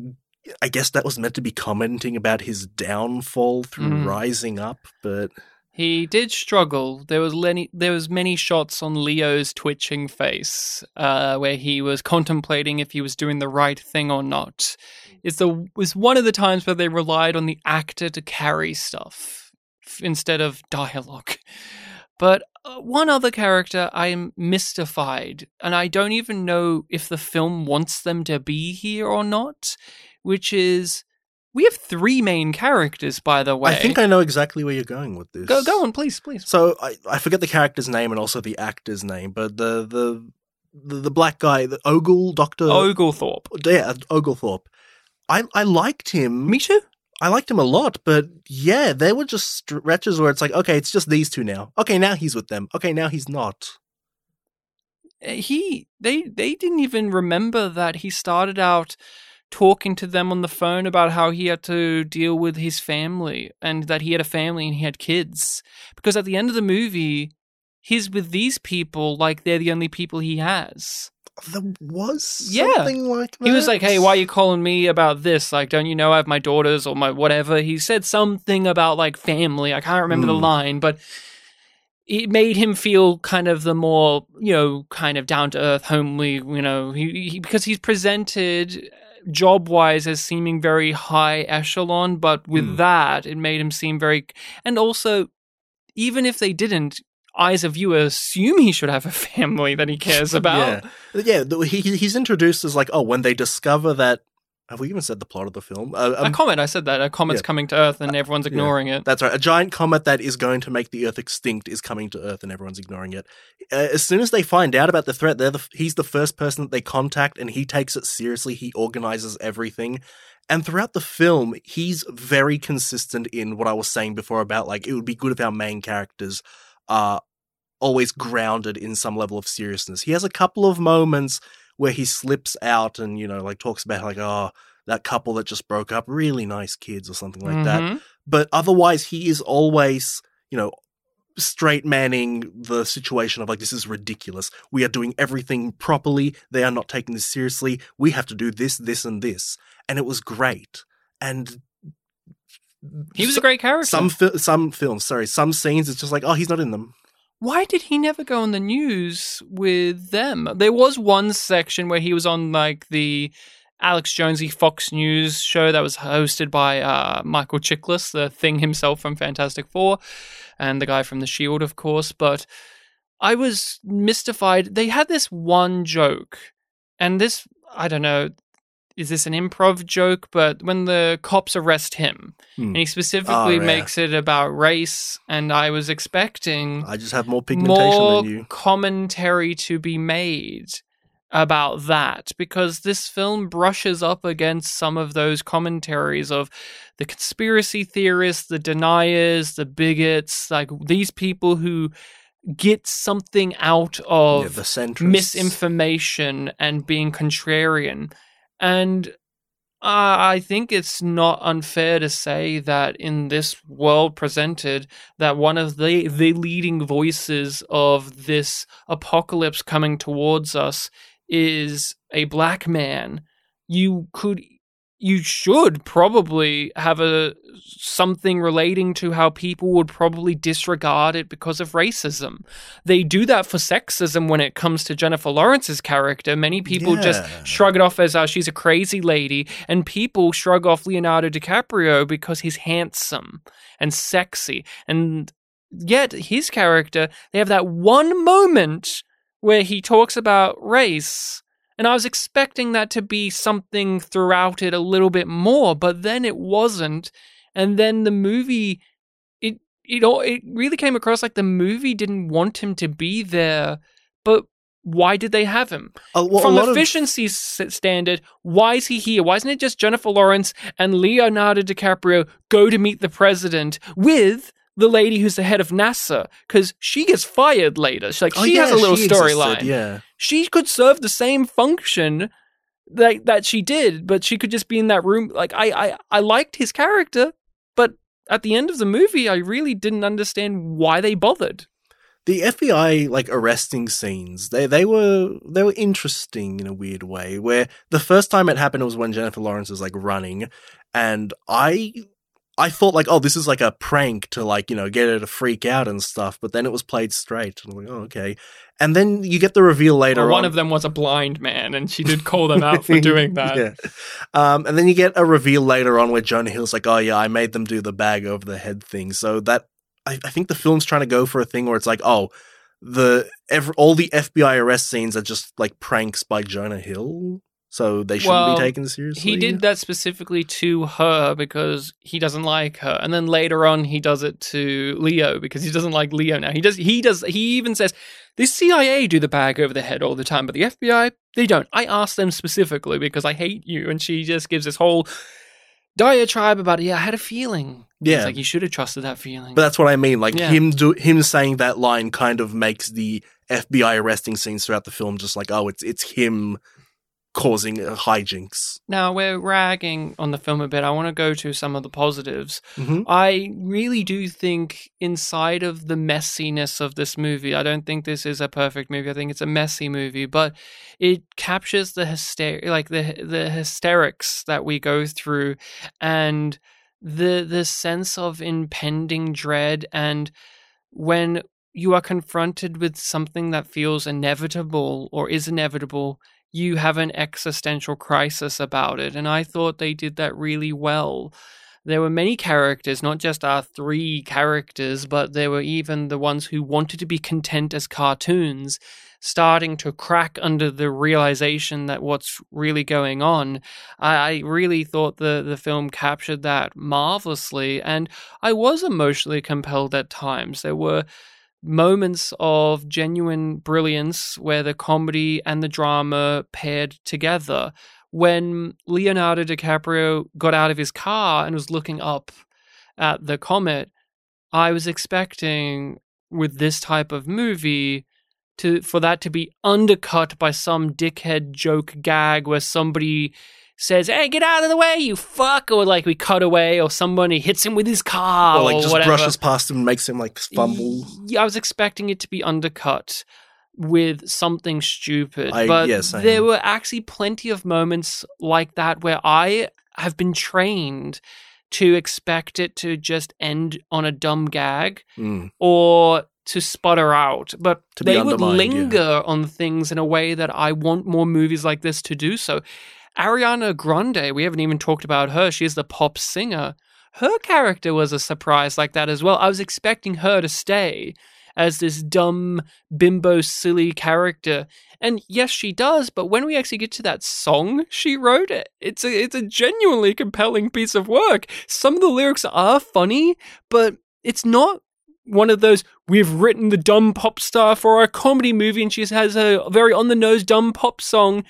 I guess that was meant to be commenting about his downfall through Mm. rising up, but He did struggle. There was many, there was many shots on Leo's twitching face uh, where he was contemplating if he was doing the right thing or not. It's the was one of the times where they relied on the actor to carry stuff f- instead of dialogue. But uh, one other character I am mystified, and I don't even know if the film wants them to be here or not. Which is, we have three main characters, by the way. I think I know exactly where you're going with this. go go on, please, please. So I, I forget the character's name and also the actor's name, but the the the, the black guy, the Ogle Doctor Oglethorpe. yeah, Oglethorpe. I I liked him. Me too. I liked him a lot, but yeah, there were just stretches where it's like, okay, it's just these two now. Okay, now he's with them. Okay, now he's not. Uh, He they they didn't even remember that he started out talking to them on the phone about how he had to deal with his family and that he had a family and he had kids. Because at the end of the movie, he's with these people like they're the only people he has. There was Yeah. something like that. He was like, "Hey, why are you calling me about this? Like, don't you know I have my daughters or my whatever?" He said something about like family. I can't remember the Hmm. line, but it made him feel kind of the more, you know, kind of down to earth, homely. You know, he, he because he's presented job wise as seeming very high echelon, but with Hmm. that, it made him seem very. And also, even if they didn't. I, as a viewer, assume he should have a *laughs* family that he cares about. Yeah, yeah. He he's introduced as like, oh, when they discover that. Have we even said the plot of the film? Uh, a um, comet. I said that a comet's yeah. coming to Earth, and everyone's ignoring it. That's right. A giant comet that is going to make the Earth extinct is coming to Earth, and everyone's ignoring it. Uh, as soon as they find out about the threat, they're the, he's the first person that they contact, and he takes it seriously. He organizes everything, and throughout the film, he's very consistent in what I was saying before about like it would be good if our main characters are always grounded in some level of seriousness. He has a couple of moments where he slips out and you know like talks about like oh that couple that just broke up, really nice kids or something like that. Mhm. but otherwise he is always you know straight manning the situation of like this is ridiculous. We are doing everything properly. They are not taking this seriously. We have to do this this and this. And it was great. And He was a great character. some fi- some films sorry some scenes it's just like oh he's not in them Why did he never go on the news with them? There was one section where he was on like the Alex Jonesy Fox News show that was hosted by uh, Michael Chiklis, the thing himself from Fantastic Four, and the guy from The Shield, of course. But I was mystified. They had this one joke, and this I don't know. Is this an improv joke? But when the cops arrest him, Hmm. and he specifically Oh, yeah. makes it about race, and I was expecting i just have more pigmentation more than you commentary to be made about that because this film brushes up against some of those commentaries of the conspiracy theorists, the deniers, the bigots, like these people who get something out of yeah, misinformation and being contrarian. And uh, I think it's not unfair to say that in this world presented, that one of the the leading voices of this apocalypse coming towards us is a black man. You could you should probably have a something relating to how people would probably disregard it because of racism. They do that for sexism when it comes to Jennifer Lawrence's character. Many people Yeah. just shrug it off as uh, she's a crazy lady, and people shrug off Leonardo DiCaprio because he's handsome and sexy. And yet, his character, they have that one moment where he talks about race. And I was expecting that to be something throughout it a little bit more, but then it wasn't. And then the movie, it it all it really came across like the movie didn't want him to be there, but why did they have him? Well, From lot of- efficiency standard, why is he here? Why isn't it just Jennifer Lawrence and Leonardo DiCaprio go to meet the president with the lady who's the head of NASA? Because she gets fired later. She's like Oh, she has a little storyline. Yeah. She could serve the same function that that she did, but she could just be in that room. Like I, I, I liked his character, but at the end of the movie, I really didn't understand why they bothered. the FBI like arresting scenes they they were they were interesting in a weird way where the first time it happened was when Jennifer Lawrence was like running and I I thought like oh this is like a prank to like you know get her to freak out and stuff but then it was played straight and I'm like oh okay and then you get the reveal later on. One on of them was a blind man, and she did call them out for *laughs* doing that. yeah. Um, and then you get a reveal later on where Jonah Hill's like, oh, yeah, I made them do the bag over the head thing. So that, I, I think the film's trying to go for a thing where it's like, oh, the ev- all the FBI arrest scenes are just like pranks by Jonah Hill. So they shouldn't Well, be taken seriously. He did that specifically to her because he doesn't like her, and then later on he does it to Leo because he doesn't like Leo now. He does. He does. He even says the CIA do the bag over the head all the time, but the FBI they don't. I asked them specifically because I hate you, and she just gives this whole diatribe about yeah. I had a feeling. Yeah. it's like you should have trusted that feeling. But that's what I mean. Like Yeah. him do him saying that line kind of makes the FBI arresting scenes throughout the film just like, oh, it's it's him causing hijinks. now we're ragging on the film a bit. I want to go to some of the positives. hmm I really do think inside of the messiness of this movie, I don't think this is a perfect movie. I think it's a messy movie, but it captures the hyster like the the hysterics that we go through and the the sense of impending dread and when you are confronted with something that feels inevitable or is inevitable, you have an existential crisis about it. And I thought they did that really well there were many characters, not just our three characters, but there were even the ones who wanted to be content as cartoons, starting to crack under the realization that what's really going on. I, I really thought the, the film captured that marvelously, and I was emotionally compelled at times. There were moments of genuine brilliance where the comedy and the drama paired together. When Leonardo DiCaprio got out of his car and was looking up at the comet, I was expecting with this type of movie to for that to be undercut by some dickhead joke gag where somebody says, "Hey, get out of the way, you fuck!" or like we cut away, or somebody hits him with his car, or like just whatever. brushes past him and makes him like fumble. Yeah, I was expecting it to be undercut with something stupid, I- but same. there were actually plenty of moments like that where I have been trained to expect it to just end on a dumb gag Mm. or to sputter out, but To they would undermined, yeah. linger on things in a way that I want more movies like this to do so. Ariana Grande, we haven't even talked about her. She's the pop singer. Her character was a surprise like that as well. I was expecting her to stay as this dumb, bimbo, silly character. And yes, she does, but when we actually get to that song she wrote, it it's a it's a genuinely compelling piece of work. Some of the lyrics are funny, but it's not one of those we've written the dumb pop star for a comedy movie and she has a very on the nose dumb pop song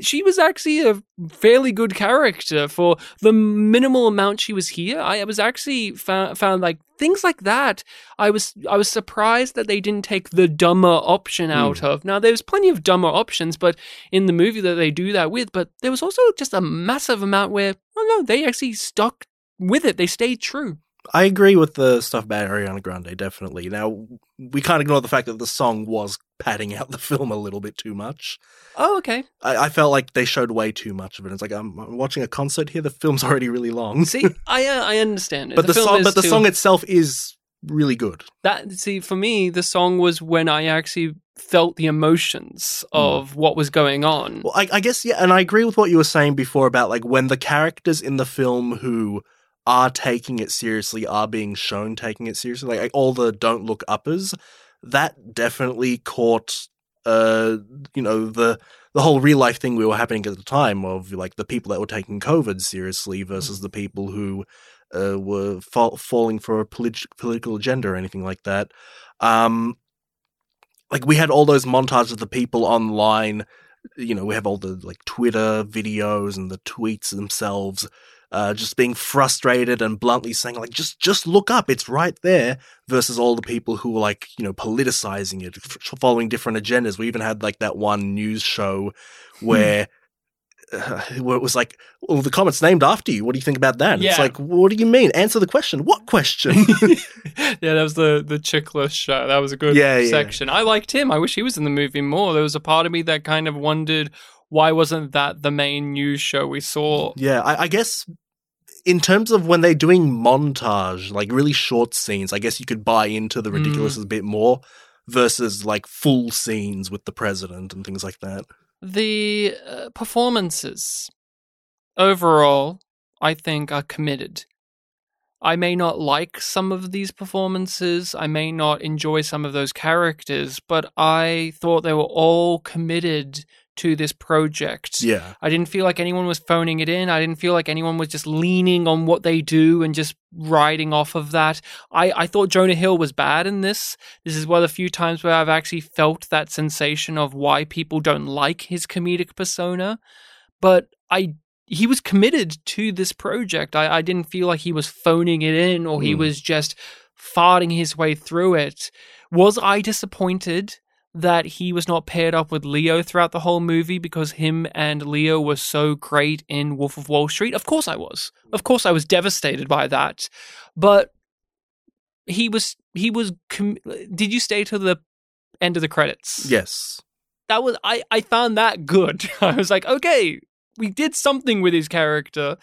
she was actually a fairly good character for the minimal amount she was here. I was actually found, found like things like that. I was I was surprised that they didn't take the dumber option out hmm. of. Now there's plenty of dumber options, but in the movie that they do that with. But there was also just a massive amount where oh no, they actually stuck with it. They stayed true. I agree with the stuff about Ariana Grande, definitely. Now, we can't ignore the fact that the song was padding out the *laughs* film a little bit too much. Oh okay. I, I felt like they showed way too much of it. It's like I'm, I'm watching a concert here. The film's *laughs* already really long. See, *laughs* I uh, I understand it. but the, film song, but the too- song itself is really good. that see for me the song was when i actually felt the emotions of what was going on Well, I, I guess yeah, and I agree with what you were saying before about like when the characters in the film who are taking it seriously are being shown taking it seriously, like all the don't look uppers. That definitely caught, uh, you know, the the whole real life thing we were happening at the time of like the people that were taking COVID seriously versus the people who uh, were fa- falling for a polit- political agenda or anything like that. Um, like we had all those montages of the people online. You know, we have all the like Twitter videos and the tweets themselves, uh, just being frustrated and bluntly saying like, just just look up, it's right there. Versus all the people who were like, you know, politicizing it, f- following different agendas. We even had like that one news show where. Uh, where it was like, well, the comet's named after you. What do you think about that? And It's like, what do you mean? Answer the question. What question? *laughs* yeah, that was the the Chiklis show. That was a good Yeah, yeah. section. I liked him. I wish he was in the movie more. There was a part of me that kind of wondered why wasn't that the main news show we saw. Yeah, I, I guess in terms of when they're doing montage, like really short scenes, I guess you could buy into the ridiculous a bit more versus like full scenes with the president and things like that. The uh, performances overall, I think, are committed. I may not like some of these performances, I may not enjoy some of those characters, but I thought they were all committed to this project. Yeah. I didn't feel like anyone was phoning it in. I didn't feel like anyone was just leaning on what they do and just riding off of that. I, I thought Jonah Hill was bad in this. This is one of the few times where I've actually felt that sensation of why people don't like his comedic persona. But I he was committed to this project. I, I didn't feel like he was phoning it in or he Mm. was just farting his way through it. Was I disappointed that he was not paired up with Leo throughout the whole movie because him and Leo were so great in Wolf of Wall Street? Of course I was. Of course I was devastated by that. But he was he was com- did you stay till the end of the credits? Yes. that was I I found that good. *laughs* I was like, okay, we did something with his character,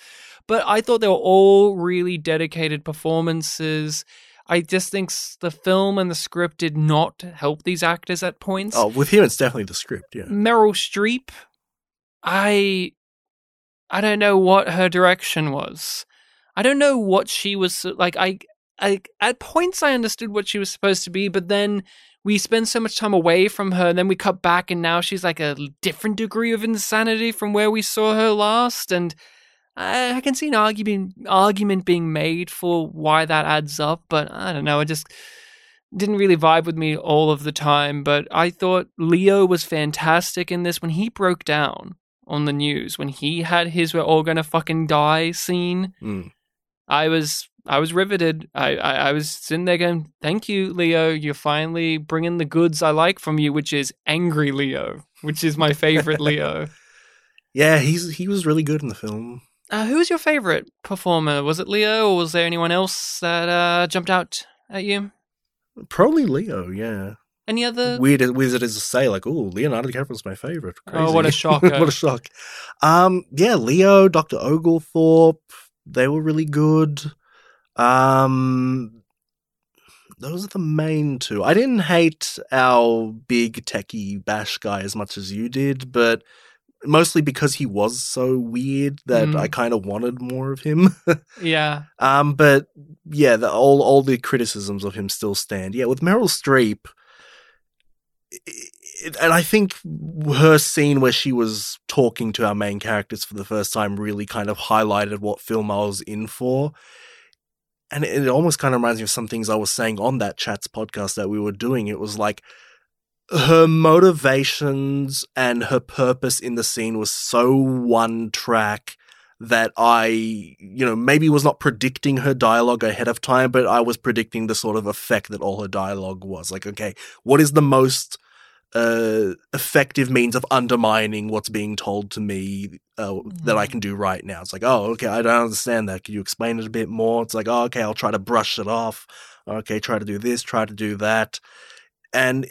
but I thought they were all really dedicated performances. I just think the film and the script did not help these actors at points. Oh, with him, it's definitely the script. Yeah. Meryl Streep, I I don't know what her direction was. I don't know what she was like. I, I at points I understood what she was supposed to be, but then we spend so much time away from her, and then we cut back, and now she's like a different degree of insanity from where we saw her last, and. I I can see an argument argument being made for why that adds up, but I don't know. It just didn't really vibe with me all of the time. But I thought Leo was fantastic in this when he broke down on the news when he had his "we're all gonna fucking die" scene. Mm. I was I was riveted. I, I I was sitting there going, "Thank you, Leo. You're finally bringing the goods I like from you, which is angry Leo, which is my favorite Leo." *laughs* Yeah, he's he was really good in the film. Uh, who was your favorite performer? Was it Leo, or was there anyone else that uh, jumped out at you? Probably Leo. Yeah. Any other? Weird, weird as it is to say, like, oh, Leonardo DiCaprio's my favorite. Oh, what a shock! *laughs* what a shock. Um, yeah, Leo, Doctor Oglethorpe, they were really good. Um, those are the main two. I didn't hate our big techie bash guy as much as you did, but mostly because he was so weird that Mm. I kind of wanted more of him. *laughs* yeah, Um, but yeah, the, all all the criticisms of him still stand. Yeah, with Meryl Streep, it, and I think her scene where she was talking to our main characters for the first time really kind of highlighted what film I was in for. And it, it almost kind of reminds me of some things I was saying on that Chats podcast that we were doing. It was like her motivations and her purpose in the scene was so one track that I, you know, maybe was not predicting her dialogue ahead of time, but I was predicting the sort of effect that all her dialogue was. Like, okay, what is the most uh, effective means of undermining what's being told to me uh, that I can do right now? It's like, oh, okay, I don't understand that. Can you explain it a bit more? It's like, oh, okay, I'll try to brush it off. Okay, try to do this, try to do that. And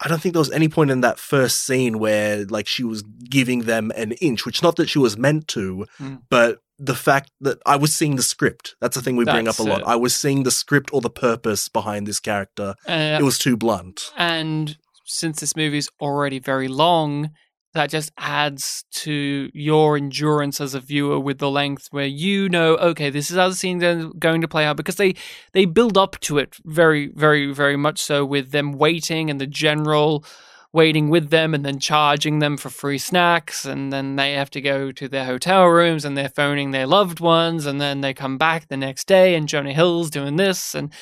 I don't think there was any point in that first scene where like she was giving them an inch, which not that she was meant to, Mm. but the fact that I was seeing the script. That's the thing we bring That's up a lot. it. I was seeing the script or the purpose behind this character. Uh, It was too blunt. and since this movie is already very long, that just adds to your endurance as a viewer with the length where you know, okay, this is how the scene's going- going to play out because they they build up to it very, very, very much so with them waiting and the general waiting with them and then charging them for free snacks and then they have to go to their hotel rooms and they're phoning their loved ones and then they come back the next day and Jonah Hill's doing this and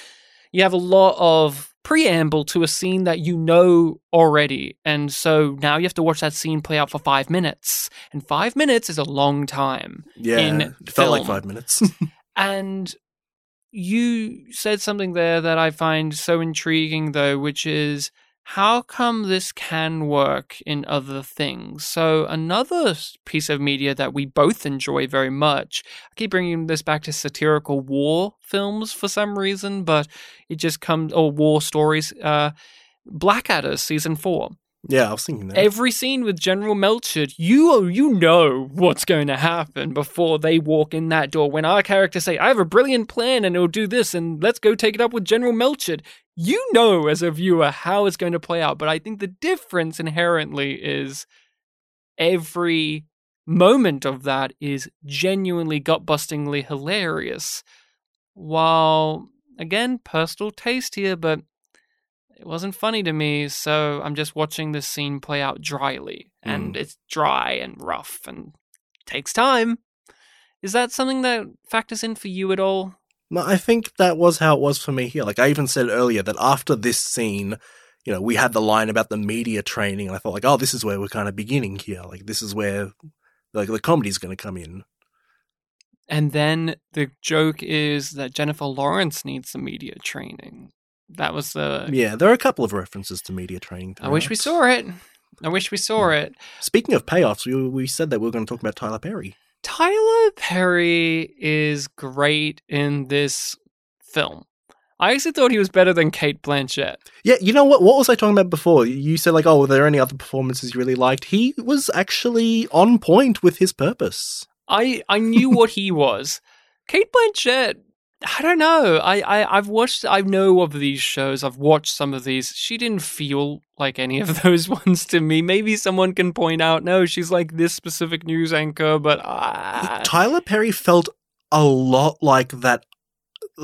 you have a lot of preamble to a scene that you know already. And so now you have to watch that scene play out for five minutes. And five minutes is a long time. Yeah, in it felt like five minutes. *laughs* *laughs* And you said something there that I find so intriguing, though, which is how come this can work in other things? So, another piece of media that we both enjoy very much, I keep bringing this back to satirical war films for some reason, but it just comes, or war stories. Uh, Blackadder season four. Yeah, I was thinking that. Every scene with General Melchett, you you know what's going to happen before they walk in that door. When our characters say, "I have a brilliant plan and it'll do this," and let's go take it up with General Melchett, you know as a viewer how it's going to play out. But I think the difference inherently is every moment of that is genuinely gut-bustingly hilarious. While again, personal taste here, but it wasn't funny to me, so I'm just watching this scene play out dryly. And mm. it's dry and rough and takes time. Is that something that factors in for you at all? No, I think that was how it was for me here. Like I even said earlier that after this scene, you know, we had the line about the media training, and I thought like, oh, this is where we're kind of beginning here. Like this is where like the comedy's going to come in. And then the joke is that Jennifer Lawrence needs the media training. That was the. Yeah, there are a couple of references to media training. I wish we saw it. I wish we saw it. Speaking of payoffs, we, we said that we were going to talk about Tyler Perry. Tyler Perry is great in this film. I actually thought he was better than Cate Blanchett. Yeah, you know what? What was I talking about before? You said like, oh, were there any other performances you really liked? He was actually on point with his purpose. I I knew what he was. Cate Blanchett. I don't know. I, I I've watched. I know of these shows. I've watched some of these. She didn't feel like any of *laughs* those ones to me. Maybe someone can point out. No, she's like this specific news anchor. But uh, Tyler Perry felt a lot like that.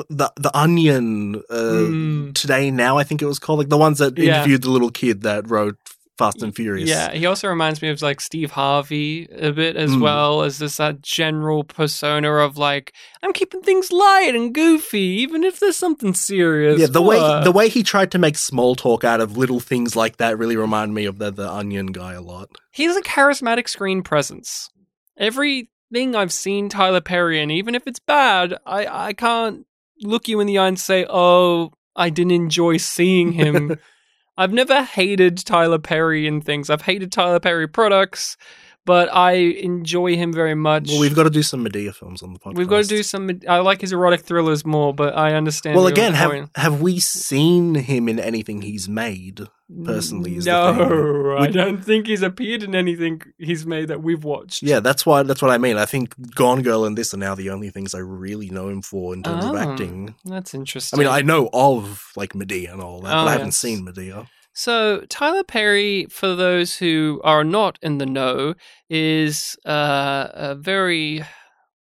The the Onion uh, Mm. today now I think it was called like the ones that Yeah. interviewed the little kid that wrote Fast and Furious. Yeah, he also reminds me of like Steve Harvey a bit as Mm. well as this that general persona of like I'm keeping things light and goofy, even if there's something serious. Yeah, the way the way he tried to make small talk out of little things like that really reminded me of the the Onion guy a lot. he's a charismatic screen presence. Everything I've seen Tyler Perry in, even if it's bad, I I can't look you in the eye and say, "Oh, I didn't enjoy seeing him." *laughs* I've never hated Tyler Perry in things. I've hated Tyler Perry products, but I enjoy him very much. Well, we've got to do some Madea films on the podcast. We've got to do some. I like his erotic thrillers more, but I understand. Well, again, have point. have we seen him in anything he's made? Personally, is the no. I don't think he's appeared in anything he's made that we've watched. Yeah, that's why. That's what I mean. I think Gone Girl and this are now the only things I really know him for in terms Oh. of acting. that's interesting. I mean, I know of like Madea and all that, Oh, but I oh, haven't yes. seen Madea. So Tyler Perry, for those who are not in the know, is uh, a very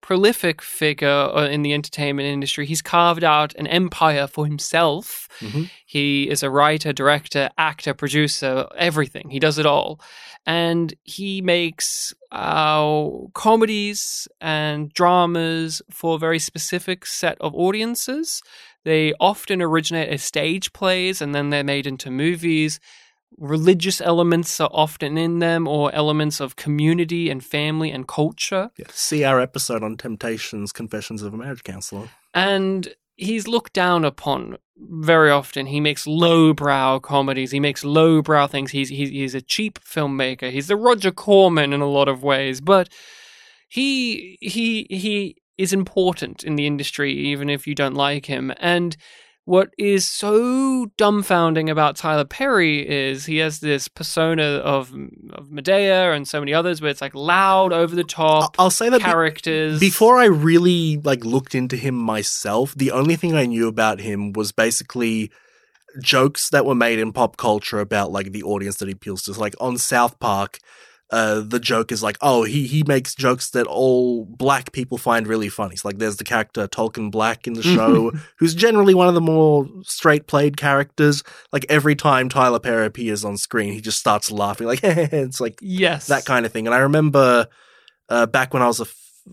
prolific figure uh, in the entertainment industry. He's carved out an empire for himself. Mhm. He is a writer, director, actor, producer, everything. He does it all. And he makes uh, comedies and dramas for a very specific set of audiences. They often originate as stage plays and then they're made into movies. Religious elements are often in them, or elements of community and family and culture. Yeah. See our episode on Temptations, Confessions of a Marriage Counselor. and he's looked down upon very often. He makes lowbrow comedies. He makes lowbrow things. He's he's, he's a cheap filmmaker. He's the Roger Corman in a lot of ways, but he he he is important in the industry, even if you don't like him. And what is so dumbfounding about Tyler Perry is he has this persona of of Madea and so many others, where it's like loud, over the top I'll say that be- characters. before I really like looked into him myself, the only thing I knew about him was basically jokes that were made in pop culture about like the audience that he appeals to. So, like on South Park, uh, the joke is like, oh, he he makes jokes that all black people find really funny. So, like, there's the character Token Black in the *laughs* show, who's generally one of the more straight played characters. Like every time Tyler Perry appears on screen, he just starts laughing. Like *laughs* it's like yes, that kind of thing. And I remember uh, back when I was a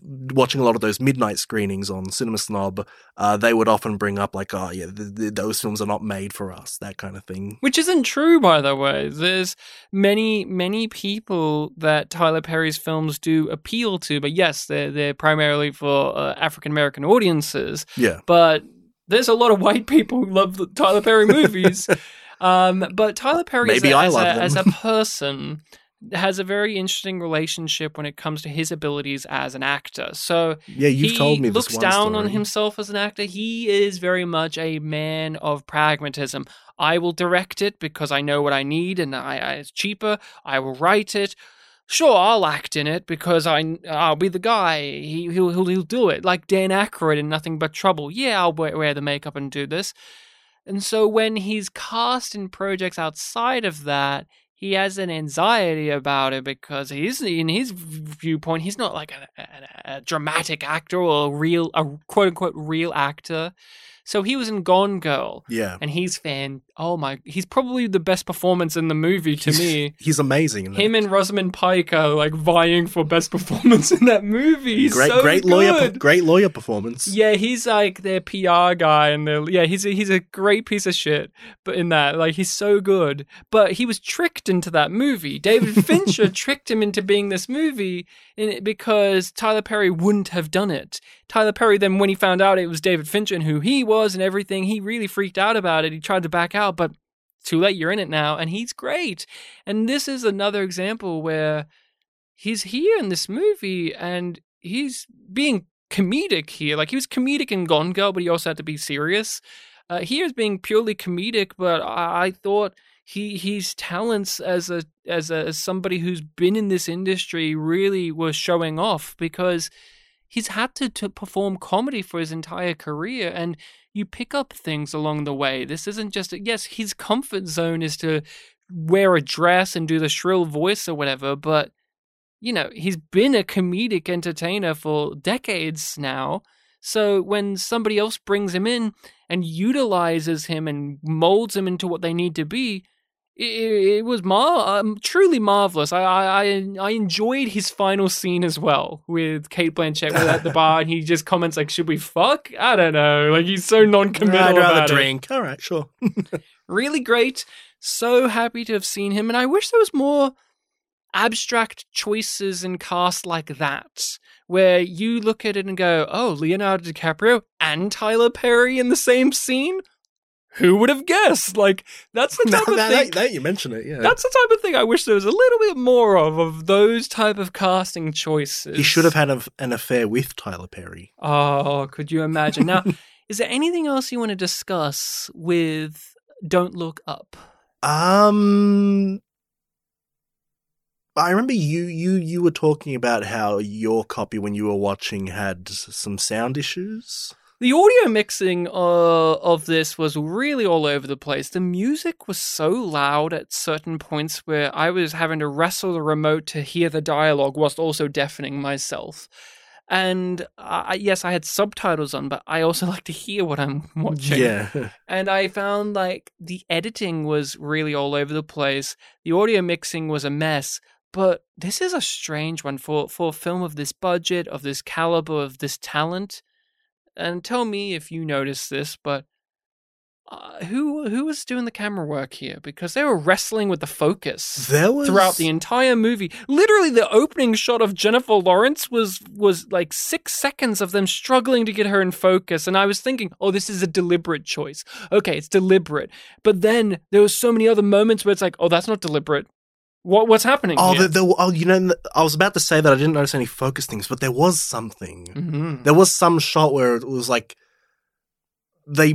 watching a lot of those midnight screenings on Cinema Snob, uh, they would often bring up like, "Oh, yeah, th th those films are not made for us," that kind of thing. Which isn't true, by the way. There's many, many people that Tyler Perry's films do appeal to, but yes, they're they're primarily for uh, African American audiences. Yeah, But there's a lot of white people who love the Tyler Perry movies. *laughs* um, but Tyler Perry, as Maybe a, as, love a, as a person, has a very interesting relationship when it comes to his abilities as an actor. So yeah, you've he told me looks down on himself as an actor. He is very much a man of pragmatism. I will direct it because I know what I need and I, I it's cheaper. I will write it. Sure, I'll act in it because I I'll be the guy. He he'll he'll, he'll do it like Dan Aykroyd in Nothing But Trouble. Yeah, I'll wear, wear the makeup and do this. And so when he's cast in projects outside of that, he has an anxiety about it because he's in his viewpoint he's not like a, a, a dramatic actor or a real a quote unquote real actor. So he was in Gone Girl, Yeah, and he's fan. Oh my, he's probably the best performance in the movie to He's- me. he's amazing. Him and Rosamund Pike are like vying for best *laughs* performance in that movie. He's great, so great lawyer, great lawyer performance. Yeah, he's like their PR guy, and yeah, he's a, he's a great piece of shit. But in that, like, he's so good. But he was tricked into that movie. David *laughs* Fincher tricked him into being this movie in it because Tyler Perry wouldn't have done it. Tyler Perry then, when he found out it was David Fincher and who he was and everything, he really freaked out about it. He tried to back out, but too late. You're in it now, and he's great. And this is another example where he's here in this movie and he's being comedic here. Like he was comedic in Gone Girl, but he also had to be serious. Uh, here is being purely comedic, but I, I thought he his talents as a as a as somebody who's been in this industry really was showing off because he's had to, to perform comedy for his entire career and you pick up things along the way this isn't just a, yes his comfort zone is to wear a dress and do the shrill voice or whatever but you know, he's been a comedic entertainer for decades now. So when somebody else brings him in and utilizes him and molds him into what they need to be, it, it was mar- um, truly marvelous. I, I I enjoyed his final scene as well with Cate Blanchett at the *laughs* bar, and he just comments like, "Should we fuck?" I don't know. Like he's so non-committal I'd rather about it drink. All right, sure. *laughs* really great. So happy to have seen him, and I wish there was more abstract choices in cast like that, where you look at it and go, "Oh, Leonardo DiCaprio and Tyler Perry in the same scene." Who would have guessed? Like that's the *laughs* now, type of now- thing. now you mention it, yeah. That's the type of thing I wish there was a little bit more of of those type of casting choices. he should have had a, an affair with Tyler Perry. Oh, could you imagine? Now, *laughs* is there anything else you want to discuss with Don't Look Up? Um, I remember you you you were talking about how your copy when you were watching had some sound issues. The audio mixing uh, of this was really all over the place. The music was so loud at certain points where I was having to wrestle the remote to hear the dialogue whilst also deafening myself. And I, yes, I had subtitles on, but I also *laughs* like to hear what I'm watching. Yeah, *laughs* And I found like the editing was really all over the place. The audio mixing was a mess. But this is a strange one for, for a film of this budget, of this caliber, of this talent. And tell me if you noticed this, but uh, who who was doing the camera work here? Because they were wrestling with the focus there was throughout the entire movie. Literally, the opening shot of Jennifer Lawrence was was like six seconds of them struggling to get her in focus, and I was thinking, "Oh, this is a deliberate choice. Okay, it's deliberate." But then there were so many other moments where it's like, "Oh, that's not deliberate. What what's happening?" Oh, the, oh, you know, I was about to say that I didn't notice any focus things, but there was something. Mhm. There was some shot where it was like they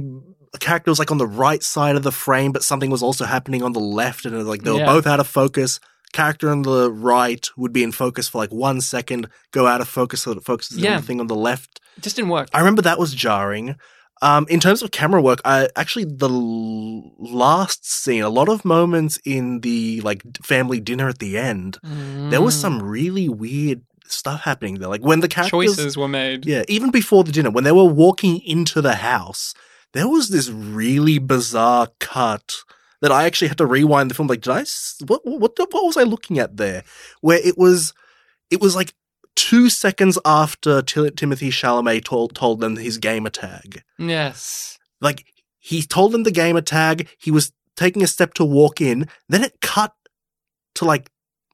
a character was like on the right side of the frame, but something was also happening on the left, and it was like they were both out of focus. Character on the right would be in focus for like one second, go out of focus so that it focuses Yeah. on the thing on the left. It just didn't work. I remember that was jarring. Um, in terms of camera work, I actually the l- last scene, a lot of moments in the like family dinner at the end, there was Mm. some really weird stuff happening there. Like when the characters, choices were made. yeah, even before the dinner, when they were walking into the house, there was this really bizarre cut that I actually had to rewind the film. Like, did I? what what, what was I looking at there? Where it was, it was like two seconds after Ti- Timothée Chalamet told told them his gamer tag. Yes. Like he told them the gamer tag. He was taking a step to walk in. Then it cut to like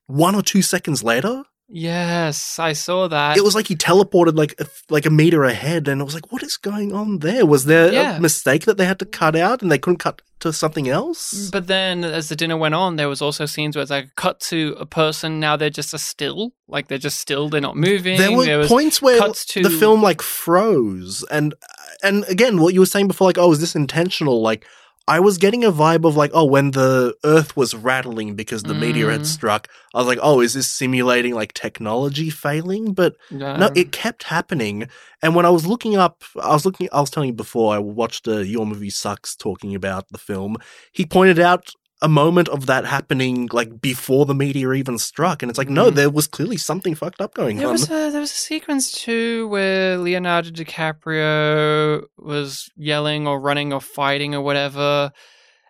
one or two seconds later. Yes, I saw that. It was like he teleported like a, like a meter ahead, and it was like, what is going on there? Was there Yeah. a mistake that they had to cut out, and they couldn't cut to something else? But then, as the dinner went on, there was also scenes where it's like cut to a person. Now they're just a still, like they're just still. They're not moving. there were was points where to the film like froze, and and again, what you were saying before, like, oh, is this intentional? Like, I was getting a vibe of like, oh, when the Earth was rattling because the meteor had Mm. struck, I was like, oh, is this simulating like technology failing? But No, No, it kept happening. And when I was looking up, I was looking, I was telling you before, I watched uh, Your Movie Sucks talking about the film. He pointed out a moment of that happening like before the meteor even struck. And it's like, no, Mhm. there was clearly something fucked up going There on. was a there was a sequence too where Leonardo DiCaprio was yelling or running or fighting or whatever,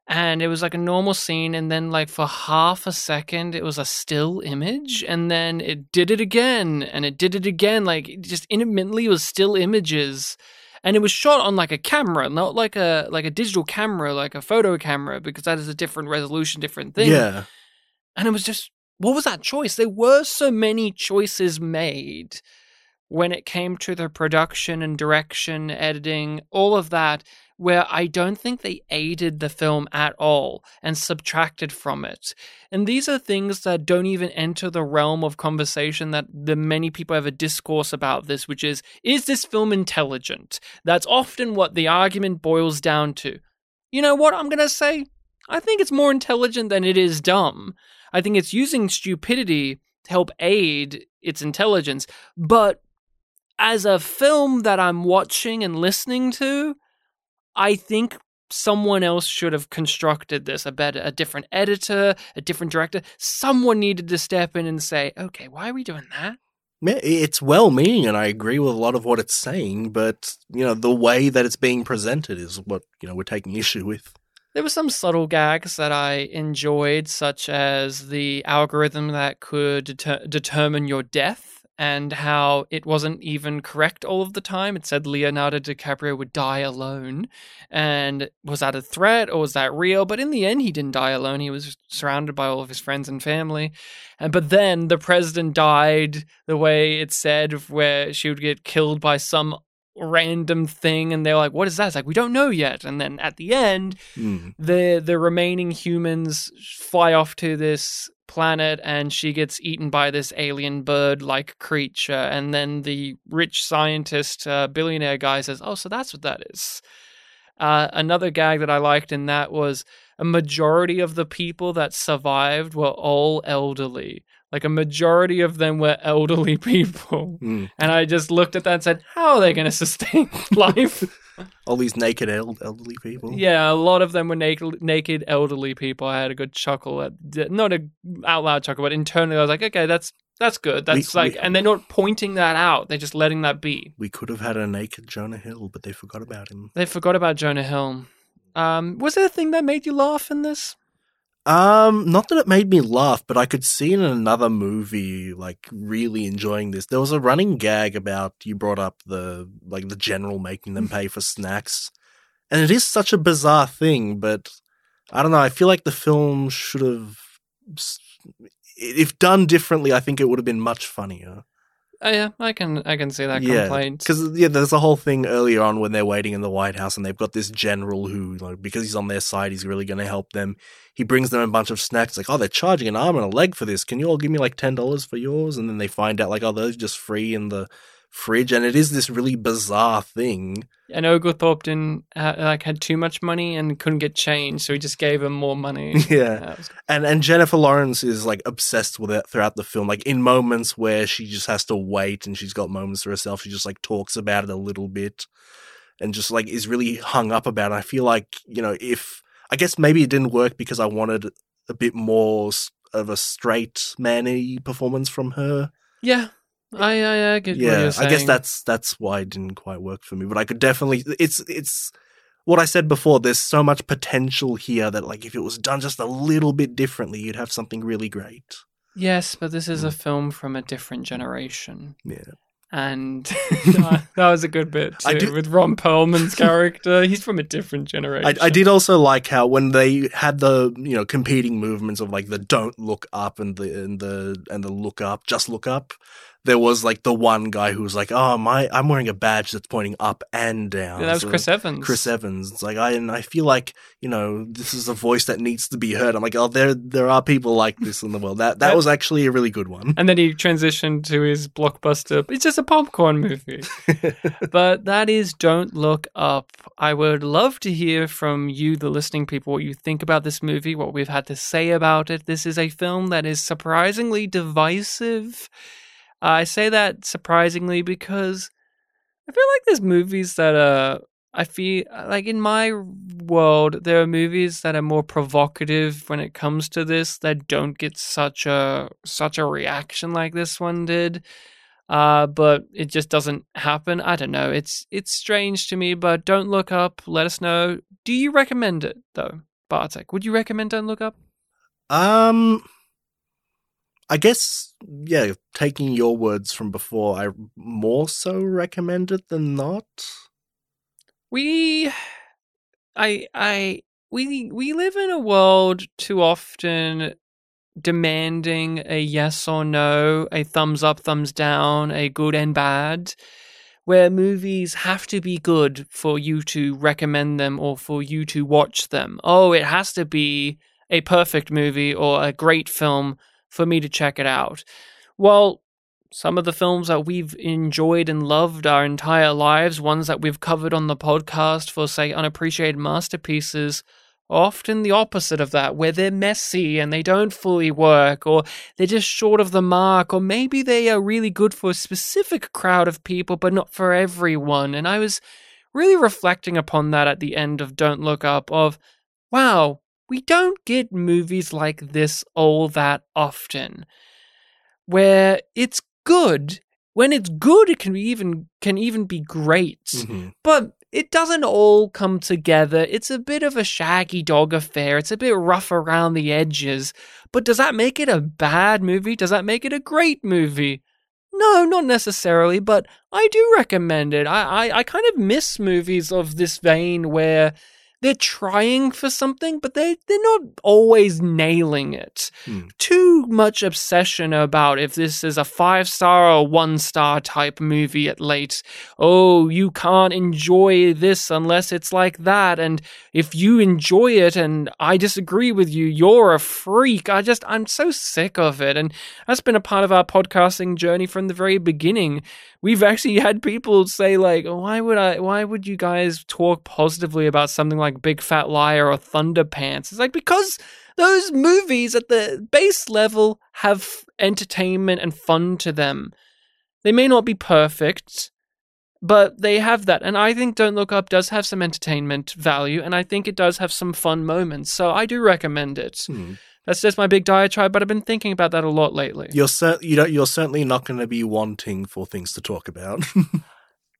and it was like a normal scene, and then like for half a second it was a still image, and then it did it again, and it did it again, like it just intermittently was still images. And it was shot on like a camera, not like a like a digital camera, like a photo camera, because that is a different resolution, different thing. yeah. And it was just, what was that choice? There were so many choices made when it came to the production and direction, editing, all of that, where I don't think they aided the film at all and subtracted from it. And these are things that don't even enter the realm of conversation that the many people have a discourse about this, which is, is this film intelligent? That's often what the argument boils down to. You know what I'm going to say? I think it's more intelligent than it is dumb. I think it's using stupidity to help aid its intelligence. But as a film that I'm watching and listening to, I think someone else should have constructed this a better a different editor, a different director. Someone needed to step in and say, "Okay, why are we doing that?" It's well meaning, and I agree with a lot of what it's saying, but you know the way that it's being presented is what you know we're taking issue with. There were some subtle gags that I enjoyed, such as the algorithm that could deter- determine your death and how it wasn't even correct all of the time. It said Leonardo DiCaprio would die alone. And was that a threat or was that real? But in the end, he didn't die alone. He was surrounded by all of his friends and family. And but then the president died the way it said, where she would get killed by some random thing and they're like what is that it's like we don't know yet and then at the end Hmm. the the remaining humans fly off to this planet and she gets eaten by this alien bird like creature. And then the rich scientist uh, billionaire guy says oh so that's what that is. Uh, another gag that i liked in that was a majority of the people that survived were all elderly like a majority of them were elderly *laughs* people Hmm. and i just looked at that and said how are they going to sustain *laughs* life *laughs* All these naked el- elderly people. yeah, a lot of them were naked, naked elderly people. I had a good chuckle at not a out loud chuckle, but internally I was like, okay, that's that's good. That's We- like, we- and they're not pointing that out. They're just letting that be. We could have had a naked Jonah Hill, but they forgot about him. They forgot about Jonah Hill. Um, was there a thing that made you laugh in this? Um, not that it made me laugh, but I could see in another movie like really enjoying this. There was a running gag about you brought up the like the general making them pay for snacks. And it is such a bizarre thing, but I don't know, I feel like the film should have if done differently, I think it would have been much funnier. Oh, yeah, I can I can see that yeah, complaint. because yeah, there's a whole thing earlier on when they're waiting in the White House and they've got this general who, like, because he's on their side, he's really going to help them. He brings them a bunch of snacks, like, oh, they're charging an arm and a leg for this. Can you all give me like ten dollars for yours? And then they find out, like, oh, those are just free in the fridge, and it is this really bizarre thing. and Oglethorpe didn't uh, like had too much money and couldn't get change, so he just gave him more money. *laughs* Yeah. Was- And and Jennifer Lawrence is like obsessed with it throughout the film. Like in moments where she just has to wait and she's got moments to herself, she just like talks about it a little bit and just like is really hung up about it. I feel like, you know, if I guess maybe it didn't work because I wanted a bit more of a straight manny performance from her. yeah, Oh, I I, I get what yeah, I guess that's that's why it didn't quite work for me. But I could definitely it's it's what I said before. There's so much potential here that like if it was done just a little bit differently, you'd have something really great. Yes, but this is a mm. film from a different generation. Yeah. And *laughs* *laughs* that was a good bit too, do- with Ron Perlman's character. He's from a different generation. I, I did also like how when they had the you know competing movements of like the don't look up and the and the and the look up, just look up. There was like the one guy who was like, "Oh my, I'm wearing a badge that's pointing up and down." Yeah, that was So- Chris Evans. Chris Evans. It's like I and I feel like you know this is a voice that needs to be heard. I'm like, oh, there there are people like this in the world. That that was actually a really good one. And then he transitioned to his blockbuster. It's just a popcorn movie. *laughs* but that is Don't Look Up. I would love to hear from you, the listening people, what you think about this movie, what we've had to say about it. This is a film that is surprisingly divisive. I say that surprisingly because I feel like there's movies that are. I feel like in my world, there are movies that are more provocative when it comes to this that don't get such a such a reaction like this one did. Uh, but it just doesn't happen. I don't know. It's it's strange to me, but don't look up. Let us know. Do you recommend it though, Bartek? Would you recommend Don't Look Up? Um, I guess yeah. Taking your words from before, I more so recommend it than not. we i i we we live in a world too often demanding a yes or no a thumbs up thumbs down a good and bad where movies have to be good for you to recommend them or for you to watch them oh it has to be a perfect movie or a great film for me to check it out well some of the films that we've enjoyed and loved our entire lives, ones that we've covered on the podcast for, say, unappreciated masterpieces, are often the opposite of that, where they're messy and they don't fully work, or they're just short of the mark, or maybe they are really good for a specific crowd of people, but not for everyone. And I was really reflecting upon that at the end of Don't Look Up of, wow, we don't get movies like this all that often where it's good. When it's good, it can be even can even be great. Mhm. But it doesn't all come together. It's a bit of a shaggy dog affair. It's a bit rough around the edges. But does that make it a bad movie? Does that make it a great movie? No, not necessarily, but I do recommend it. I, I, I kind of miss movies of this vein where they're trying for something, but they, they're not always nailing it. Hmm. Too much obsession about if this is a five star or one star type movie at late. Oh, you can't enjoy this unless it's like that. And if you enjoy it and I disagree with you, you're a freak. I just, I'm so sick of it. And that's been a part of our podcasting journey from the very beginning. We've actually had people say like, why would I, why would you guys talk positively about something like Big Fat Liar or Thunderpants? It's like, because those movies at the base level have entertainment and fun to them. They may not be perfect, but they have that. And I think Don't Look Up does have some entertainment value, and I think it does have some fun moments. So I do recommend it. Hmm. That's just my big diatribe, but I've been thinking about that a lot lately. You're cer- you don't, you're certainly not going to be wanting for things to talk about. *laughs*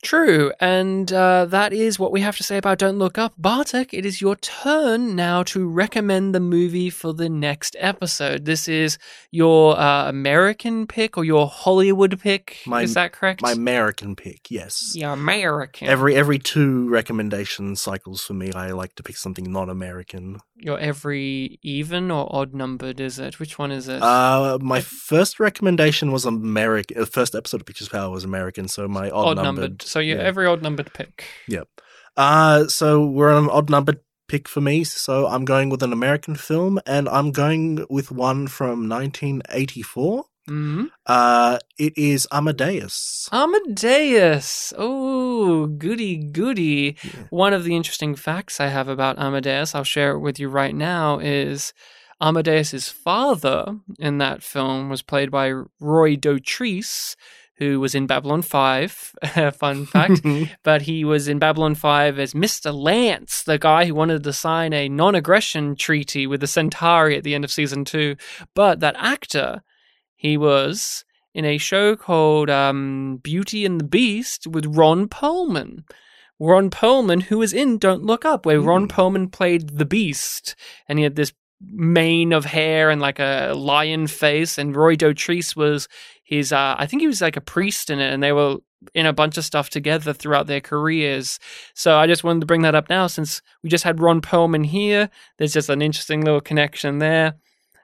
True, and uh, that is what we have to say about Don't Look Up. Bartek, it is your turn now to recommend the movie for the next episode. This is your uh, American pick or your Hollywood pick. My- is that correct? My American pick, yes. yeah, American. Every every two recommendation cycles for me, I like to pick something non American. your every even or odd numbered, is it? Which one is it? Uh, my first recommendation was American. The first episode of Pictures Powwow was American, so my odd, odd numbered. numbered. So your yeah. every odd numbered pick. Yep. Uh, so we're on an odd numbered pick for me. So I'm going with an American film, and I'm going with one from 1984. hmm Uh, it is Amadeus. Amadeus. Oh, goody goody. Yeah. One of the interesting facts I have about Amadeus, I'll share it with you right now, is Amadeus's father in that film was played by Roy Dotrice, who was in Babylon 5. *laughs* Fun fact. *laughs* but he was in Babylon 5 as Mr. Lantze, the guy who wanted to sign a non aggression treaty with the Centauri at the end of season two. But that actor, he was in a show called um, Beauty and the Beast with Ron Perlman. Ron Perlman, who was in Don't Look Up, where Ron Mm. Perlman played the Beast, and he had this mane of hair and like a lion face. And Roy Dotrice was his, uh, I think he was like a priest in it, and they were in a bunch of stuff together throughout their careers. So I just wanted to bring that up now since we just had Ron Perlman here. There's just an interesting little connection there.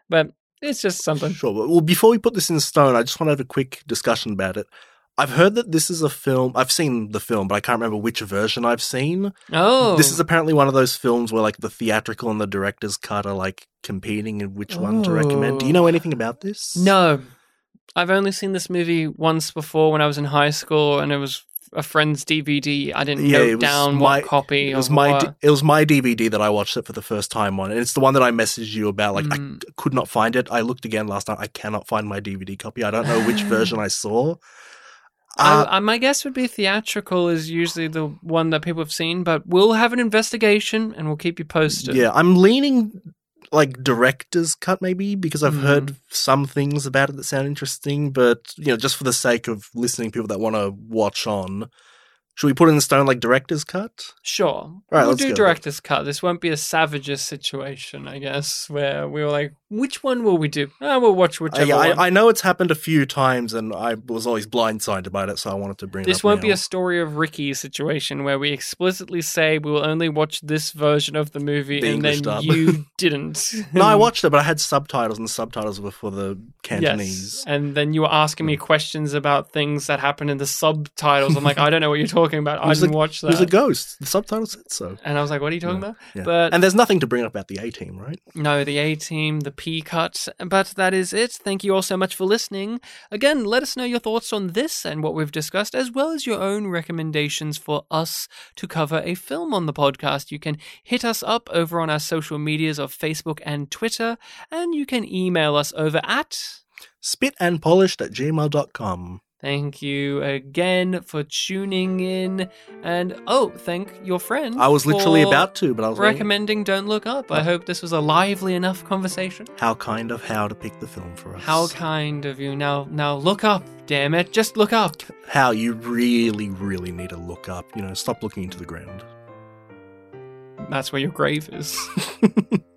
But it's just something. Sure. Well, before we put this in stone, I just want to have a quick discussion about it. I've heard that this is a film. I've seen the film, but I can't remember which version I've seen. Oh. This is apparently one of those films where like the theatrical and the director's cut are like competing in which one to recommend. Do you know anything about this? No. I've only seen this movie once before when I was in high school and it was a friend's DVD. I didn't Yeah, note down my- what copy It was my what. It was my DVD that I watched it for the first time on, and it's the one that I messaged you about. Like Mm. I could not find it. I looked again last night. I cannot find my DVD copy. I don't know which *laughs* version I saw. Uh, I, I, my guess would be theatrical is usually the one that people have seen, but we'll have an investigation and we'll keep you posted. Yeah, I'm leaning like director's cut maybe because I've Mm. heard some things about it that sound interesting, but you know, just for the sake of listening, people that want to watch on, should we put in the stone like director's cut? Sure. right, we'll do director's cut. This won't be a Savages situation, I guess, where we were like, which one will we do? Oh, we'll watch Uh, whichever yeah, one. I, I know it's happened a few times, and I was always blindsided by it, so I wanted to bring it This won't be a story of Ricky situation where we explicitly say we will only watch this version of the movie The and English then dub. you *laughs* didn't. No, I watched it, but I had subtitles, and the subtitles were for the Cantonese. Yes. And then you were asking me questions about things that happened in the subtitles. I'm like, I don't know what you're talking about. I didn't watch It was a ghost. The subtitle said so. and I was like, what are you talking about? Yeah. But and there's nothing to bring up about the A team, right? No, the A team, the P cut. But that is it. Thank you all so much for listening. Again, let us know your thoughts on this and what we've discussed, as well as your own recommendations for us to cover a film on the podcast. You can hit us up over on our social medias of Facebook and Twitter, and you can email us over at. Spit and polished at gmail.com. Thank you again for tuning in. And oh, thank your friend. I was literally about to, but I was like, recommending Don't Look Up. I hope this was a lively enough conversation. how kind of how to pick the film for us. How kind of you. Now now look up, damn it. Just look up. how you really, really need to look up. You know, stop looking into the ground. That's where your grave is. *laughs*